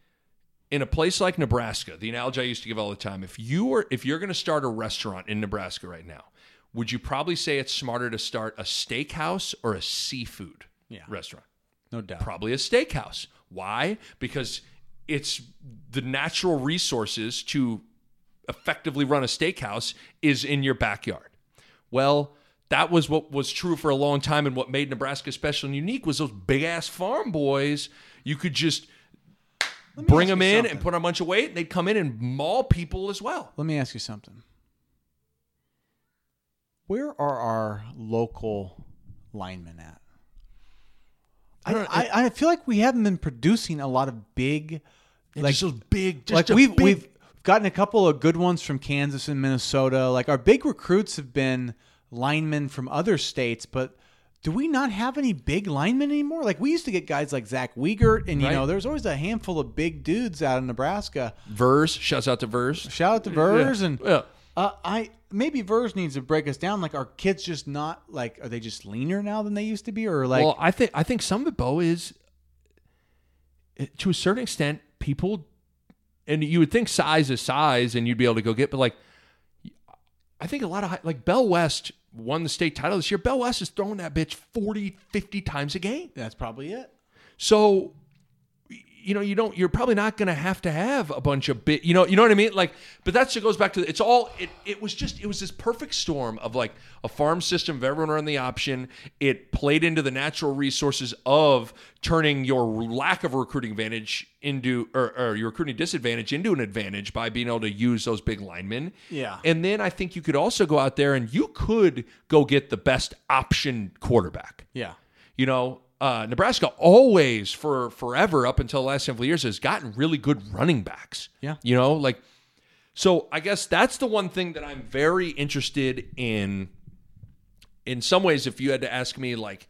in a place like Nebraska, the analogy I used to give all the time, if you are if you're going to start a restaurant in Nebraska right now, would you probably say it's smarter to start a steakhouse or a seafood Yeah. restaurant? no doubt. Probably a steakhouse. Why? Because it's the natural resources to effectively run a steakhouse is in your backyard. Well, that was what was true for a long time and what made Nebraska special and unique was those big ass farm boys. You could just bring them in something. and put on a bunch of weight and they'd come in and maul people as well. Let me ask you something. Where are our local linemen at? I, don't. I, I feel like we haven't been producing a lot of big, like just those big just like we've big- we've gotten a couple of good ones from Kansas and Minnesota. Like our big recruits have been linemen from other states, but do we not have any big linemen anymore? Like we used to get guys like Zach Wiegert, and you Right. know, there's always a handful of big dudes out of Nebraska. Vers, shouts out to Vers. Shout out to Vers and Yeah. Uh, I maybe Vers needs to break us down. Like, are kids just not like? Are they just leaner now than they used to be, or like? well, I think I think some of it, Bo, is eh, to a certain extent, people, and you would think size is size, and you'd be able to go get, but like, I think a lot of high- like Bell West won the state title this year. Bell West is throwing that bitch 40, 50 times a game. that's probably it. So, you know, you don't. You're probably not going to have to have a bunch of bit. You know, you know what I mean. Like, but that's just goes back to it's all. It it was just it was this perfect storm of like a farm system of everyone on the option. It played into the natural resources of turning your lack of recruiting advantage into or, or your recruiting disadvantage into an advantage by being able to use those big linemen. Yeah. And then I think you could also go out there and you could go get the best option quarterback. Yeah. You know, uh, Nebraska always for forever up until the last several years has gotten really good running backs. Yeah. You know, like so I guess that's the one thing that I'm very interested in in some ways if you had to ask me like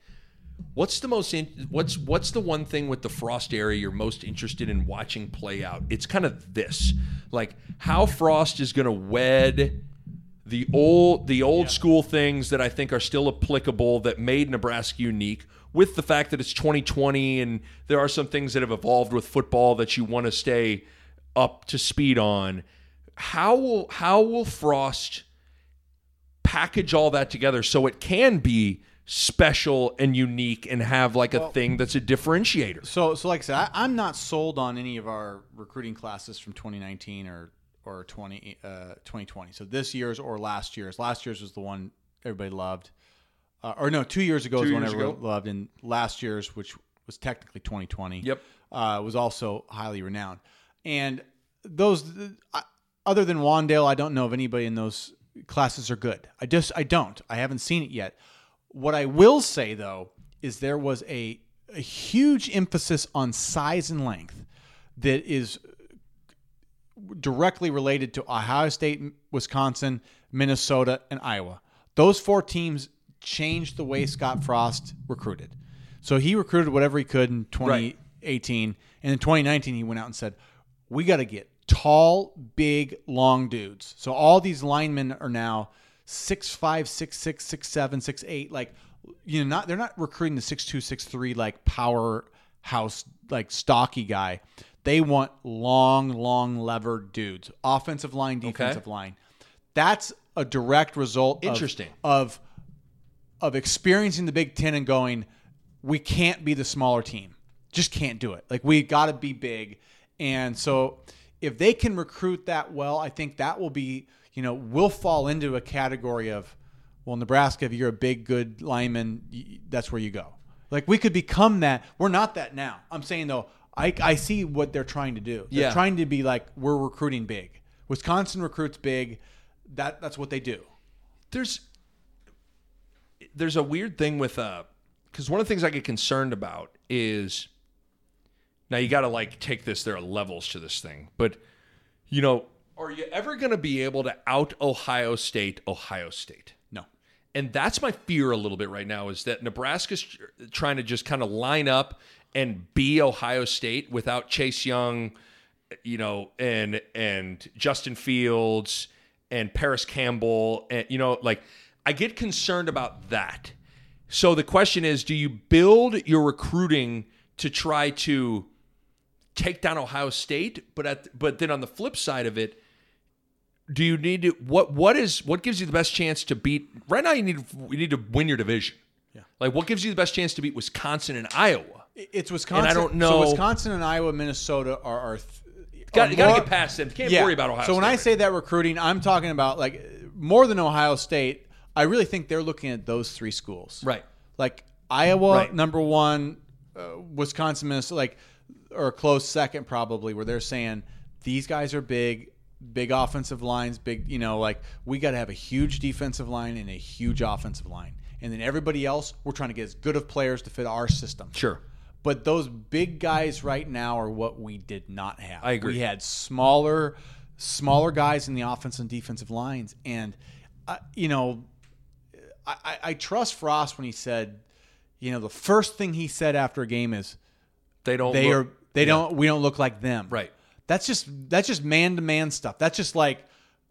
what's the most in, what's what's the one thing with the frost area you're most interested in watching play out it's kind of this like how frost is going to wed the old the old school things that I think are still applicable that made Nebraska unique with the fact that it's 2020 and there are some things that have evolved with football that you want to stay up to speed on how will how will Frost package all that together so it can be special and unique and have like a thing that's a differentiator. So, so like I said, I, I'm not sold on any of our recruiting classes from 2019 or or 20 uh, 2020. So this year's or last year's. Last year's was the one everybody loved, uh, or no, two years ago was Two years everyone ago. loved, and last year's, which was technically 2020, Yep. uh, was also highly renowned. And those, I other than Wan'Dale, I don't know if anybody in those classes are good. I just I don't. I haven't seen it yet. What I will say though is there was a, a huge emphasis on size and length that is directly related to Ohio State, Wisconsin, Minnesota, and Iowa. Those four teams changed the way Scott Frost recruited. So he recruited whatever he could in 2018, and in 2019 he went out and said, "We got to get tall, big, long dudes." So all these linemen are now six five, six six, six seven, six eight. Like you know, not they're not recruiting the six two, six three like powerhouse like stocky guy. They want long, long levered dudes, offensive line, defensive line. That's a direct result. Interesting. of of experiencing the Big Ten and going, we can't be the smaller team. Just can't do it. Like we got to be big. And so if they can recruit that well, I think that will be, you know, we'll fall into a category of, well, Nebraska, if you're a big, good lineman, that's where you go. Like we could become that. We're not that now. I'm saying though, I, I see what they're trying to do. They're Yeah. trying to be like we're recruiting big. Wisconsin recruits big. That that's what they do. there's there's a weird thing with uh because one of the things I get concerned about is now you got to like take this. There are levels to this thing, but you know, are you ever going to be able to out Ohio State, Ohio State? No. and that's my fear a little bit right now is that Nebraska's trying to just kind of line up and be Ohio State without Chase Young, you know, and and Justin Fields and Parris Campbell, and you know, like I get concerned about that. So the question is, do you build your recruiting to try to take down Ohio State, but at but then on the flip side of it, do you need to what what is what gives you the best chance to beat right now you need you need to win your division. Yeah. Like what gives you the best chance to beat Wisconsin and Iowa? It's Wisconsin. And I don't know- So Wisconsin and Iowa, Minnesota are. are th- Got, you got to get past them. Can't Yeah. worry about Ohio So when State I right say that recruiting, I'm talking about like more than Ohio State. I really think they're looking at those three schools. Right. Like Iowa, Right. number one, uh, Wisconsin, Minnesota, like or close second probably, where they're saying these guys are big, big offensive lines, big. You know, like we got to have a huge defensive line and a huge offensive line, and then everybody else, we're trying to get as good of players to fit our system. Sure. But those big guys right now are what we did not have. I agree. We had smaller, smaller guys in the offensive and defensive lines, and uh, you know, I, I, I trust Frost when he said, you know, the first thing he said after a game is They don't they look- are they don't we don't look like them. Right. That's just that's just man to man stuff. That's just like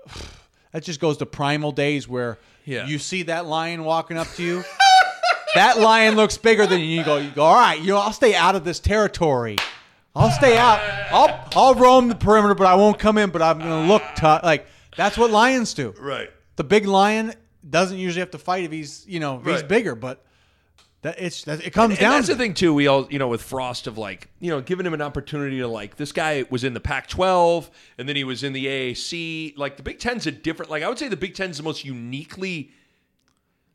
that just goes to primal days where Yeah. you see that lion walking up to you. that lion looks bigger than you. You go, you go, all right, you know, I'll stay out of this territory. I'll stay out. I'll I'll roam the perimeter, but I won't come in. But I'm gonna look tough. Like that's what lions do. Right. The big lion doesn't usually have to fight if he's you know if he's bigger, but that it's that, it comes And down. that's to the thing too. We all, you know, with Frost of like, you know, giving him an opportunity to like. This guy was in the Pac-12, and then he was in the AAC. Like the Big Ten's a different. Like I would say the Big Ten's the most uniquely.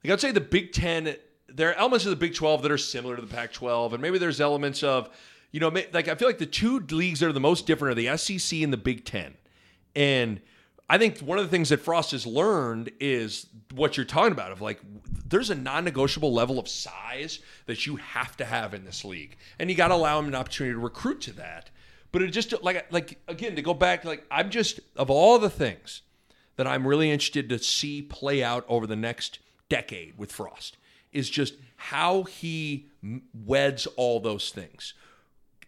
Like I'd say the Big Ten. There are elements of the Big 12 that are similar to the Pac-12, and maybe there's elements of, you know, like I feel like the two leagues that are the most different are the SEC and the Big Ten, and I think one of the things that Frost has learned is what you're talking about of like there's a non-negotiable level of size that you have to have in this league. And you got to allow him an opportunity to recruit to that. But it just like like again to go back like I'm just of all the things that I'm really interested to see play out over the next decade with Frost is just how he weds all those things.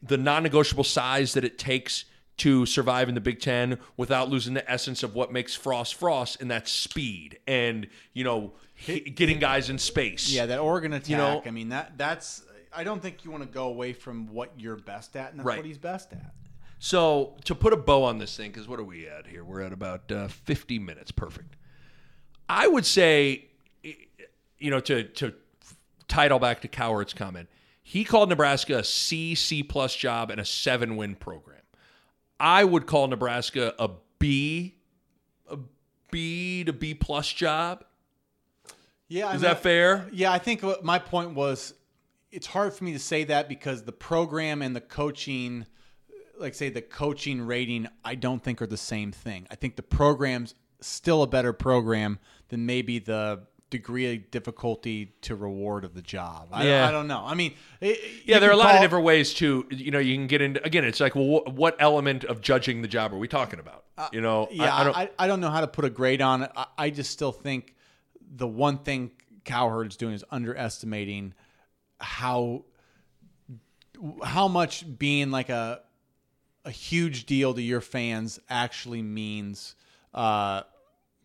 The non-negotiable size that it takes to survive in the Big Ten without losing the essence of what makes Frost Frost, and that's speed and you know getting guys in space. Yeah, that Oregon attack. You know- I mean, that that's. I don't think you want to go away from what you're best at, and that's Right. what he's best at. So to put a bow on this thing, because what are we at here? We're at about uh, 50 minutes. Perfect. I would say, you know, to to title back to Cowherd's comment, he called Nebraska a C C plus job and a seven win program. I would call Nebraska a B, a B to B plus job. Yeah, I Is mean, that fair? Yeah, I think what my point was it's hard for me to say that because the program and the coaching, like say the coaching rating, I don't think are the same thing. I think the program's still a better program than maybe the degree of difficulty to reward of the job. I, Yeah. I don't know. I mean, it- Yeah, there are a lot of different ways to, you know, you can get into. Again, it's like, well, wh- what element of judging the job are we talking about? You know, I- Yeah, I, don't. I, I don't know how to put a grade on it. I, I just still think the one thing Cowherd's doing is underestimating how how much being like a a huge deal to your fans actually means uh,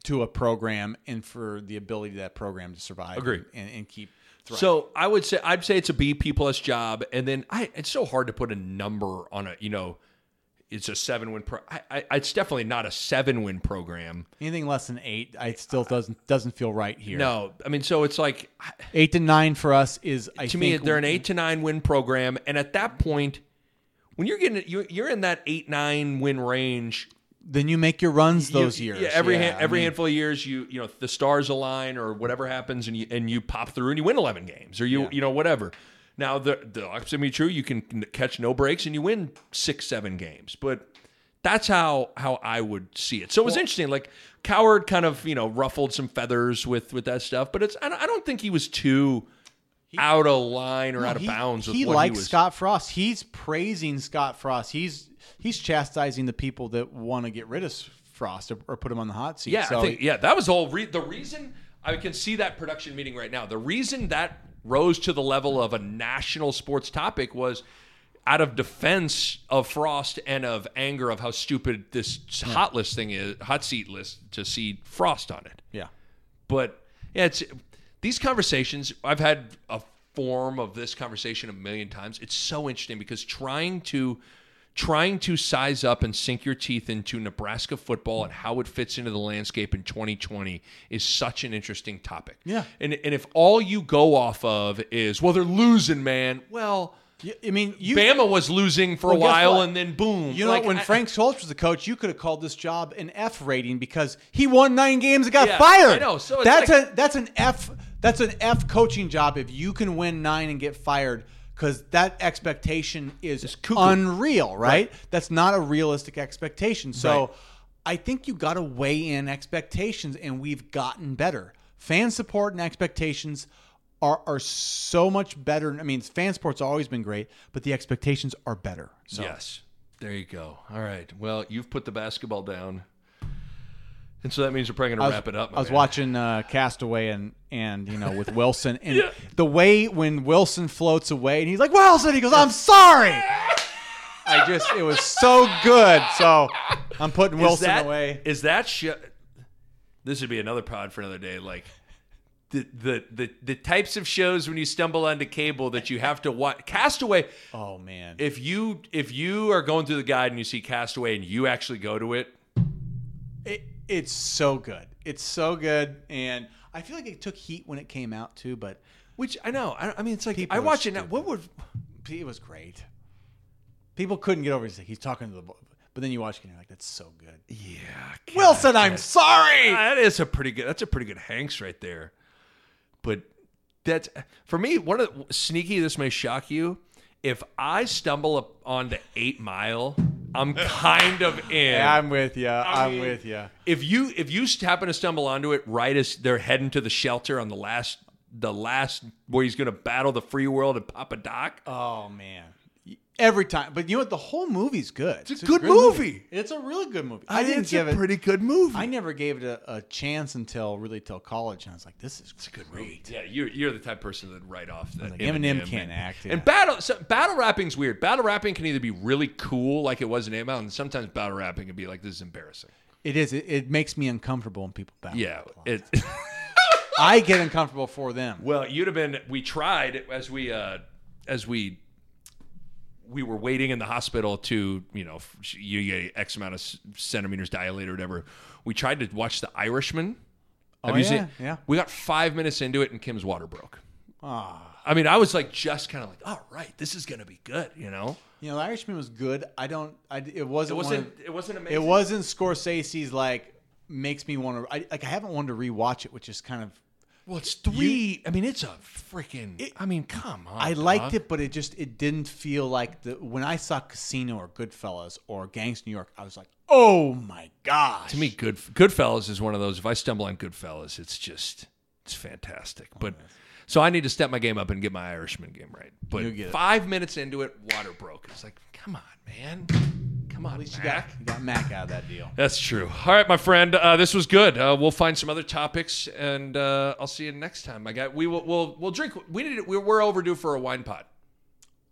to a program and for the ability of that program to survive Agree. and, and keep thriving. So I would say I'd say it's a B P plus job, and then I it's so hard to put a number on a you know, it's a seven win pro. I, I it's definitely not a seven win program. anything less than eight, I still doesn't doesn't feel right here. No, I mean so it's like eight to nine for us is I to me they're an eight to nine win program, and at that point, when you're getting you're, you're in that eight nine win range. Then you make your runs you- those years. yeah, every Yeah, hand, I every mean, handful of years, you you know the stars align or whatever happens, and you and you pop through and you win eleven games or you Yeah. you know whatever. Now the the opposite may be true. You can catch no breaks and you win six seven games, but that's how how I would see it. So it was interesting. Like Cowherd kind of you know ruffled some feathers with with that stuff, but it's I don't, I don't think he was too out of line or no, out of he, bounds. With He what likes he was. Scott Frost. He's praising Scott Frost. He's he's chastising the people that want to get rid of Frost or, or put him on the hot seat. Yeah, so I think yeah, that was the whole re- the reason I can see that production meeting right now. The reason that rose to the level of a national sports topic was out of defense of Frost and of anger of how stupid this hot list thing is, hot seat list to see Frost on it. yeah. But yeah, it's these conversations. I've had a form of this conversation a million times. It's so interesting because trying to trying to size up and sink your teeth into Nebraska football and how it fits into the landscape in 2020 is such an interesting topic. Yeah. And and if all you go off of is well they're losing, man. Well, I mean, you Bama was losing for Well, a while and then boom. You know, Like, when I- Frank Solich was the coach, you could have called this job an F rating because he won nine games and got Yeah, fired. I know. So it's that's like- a that's an F that's an F coaching job if you can win nine and get fired because that expectation is unreal, right? That's not a realistic expectation. So Right. I think you got to weigh in expectations, and we've gotten better. Fan support and expectations. Are, are so much better. I mean, fan support's always been great, but the expectations are better. So Yes. There you go. All right. Well, you've put the basketball down. And so that means we're probably going to wrap it up. I was man. watching uh, Castaway and and you know with Wilson and the way when Wilson floats away and he's like Wilson, he goes, "I'm sorry." I just it was so good. So I'm putting Is Wilson that, away. Is that sh- This would be another pod for another day. Like the, the the the types of shows when you stumble onto cable that you have to watch. Castaway. Oh man, If you if you are going through the guide and you see Castaway and you actually go to it, it, it's so good. It's so good, and I feel like it took heat when it came out too, but which I know. I, I mean, it's like I are watch it now. What would it was great. People couldn't get over. it. He's like, he's talking to the, but then you watch it and you're like, that's so good. yeah, God. Wilson, I'm sorry. Uh, that is a pretty good. That's a pretty good Hanks right there. But that's for me one of the, sneaky. This may shock you. If I stumble up onto Eight Mile, I'm kind of in. Yeah, I'm with you. I'm mean, with you. If you if you happen to stumble onto it right as they're heading to the shelter on the last the last where he's going to battle the free world and Papa Doc. Oh man. Every time, but you know what? The whole movie's good. It's, a good movie. It's a really good movie. I didn't it's give a it. pretty good movie. I never gave it a, a chance until really till college, and I was like, "This is It's a good read. Yeah, you're you're the type of person that write off that like, Eminem can't act, yeah. And battle so battle rapping's weird. Battle rapping can either be really cool, like it was in Mile, and sometimes battle rapping can be like this is embarrassing. It is. It, it makes me uncomfortable when people battle. Yeah, it. I get uncomfortable for them. well, you'd have been. We tried as we uh as we we were waiting in the hospital to you know you get X amount of centimeters dilated or whatever. We tried to watch The Irishman. Have Oh, you yeah, seen? yeah. We got five minutes into it, and Kim's water broke. Ah. I mean, I was like, just kind of like, all right, this is gonna be good, you know. You know, Irishman was good. I don't. I, it wasn't. It wasn't. of- It wasn't amazing. it wasn't Scorsese's like makes me want to. I, like I haven't wanted to rewatch it, which is kind of. Well, it's three. I mean, it's a freaking. I mean, come on. I liked dog. it, but it just it didn't feel like the when I saw Casino or Goodfellas or Gangs New York, I was like, oh my gosh. To me, good Goodfellas is one of those. If I stumble on Goodfellas, it's just it's fantastic. Oh, but so I need to step my game up and get my Irishman game right. But You'll get it. five minutes into it, water broke. It's like, come on, man, come on, At least you Mac. got, you got Mac out of that deal. That's true. All right, my friend. Uh, this was good. Uh, we'll find some other topics, and uh, I'll see you next time. My guy. We will. We'll. We'll drink. We need. We're, we're overdue for a wine pot.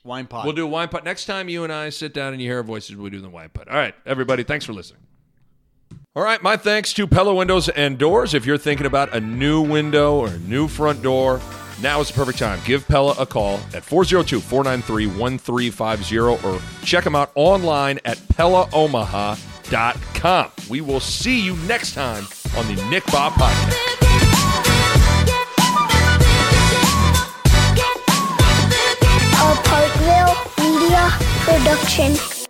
Wine pot. We'll do a wine pot next time. You and I sit down and you hear our voices. We'll do the wine pot. All right, everybody. Thanks for listening. All right, my thanks to Pella Windows and Doors. If you're thinking about a new window or a new front door, now is the perfect time. Give Pella a call at 402 493 1350 or check them out online at PellaOmaha.com. We will see you next time on the Nick Bahe Podcast. A Parkville Media Production.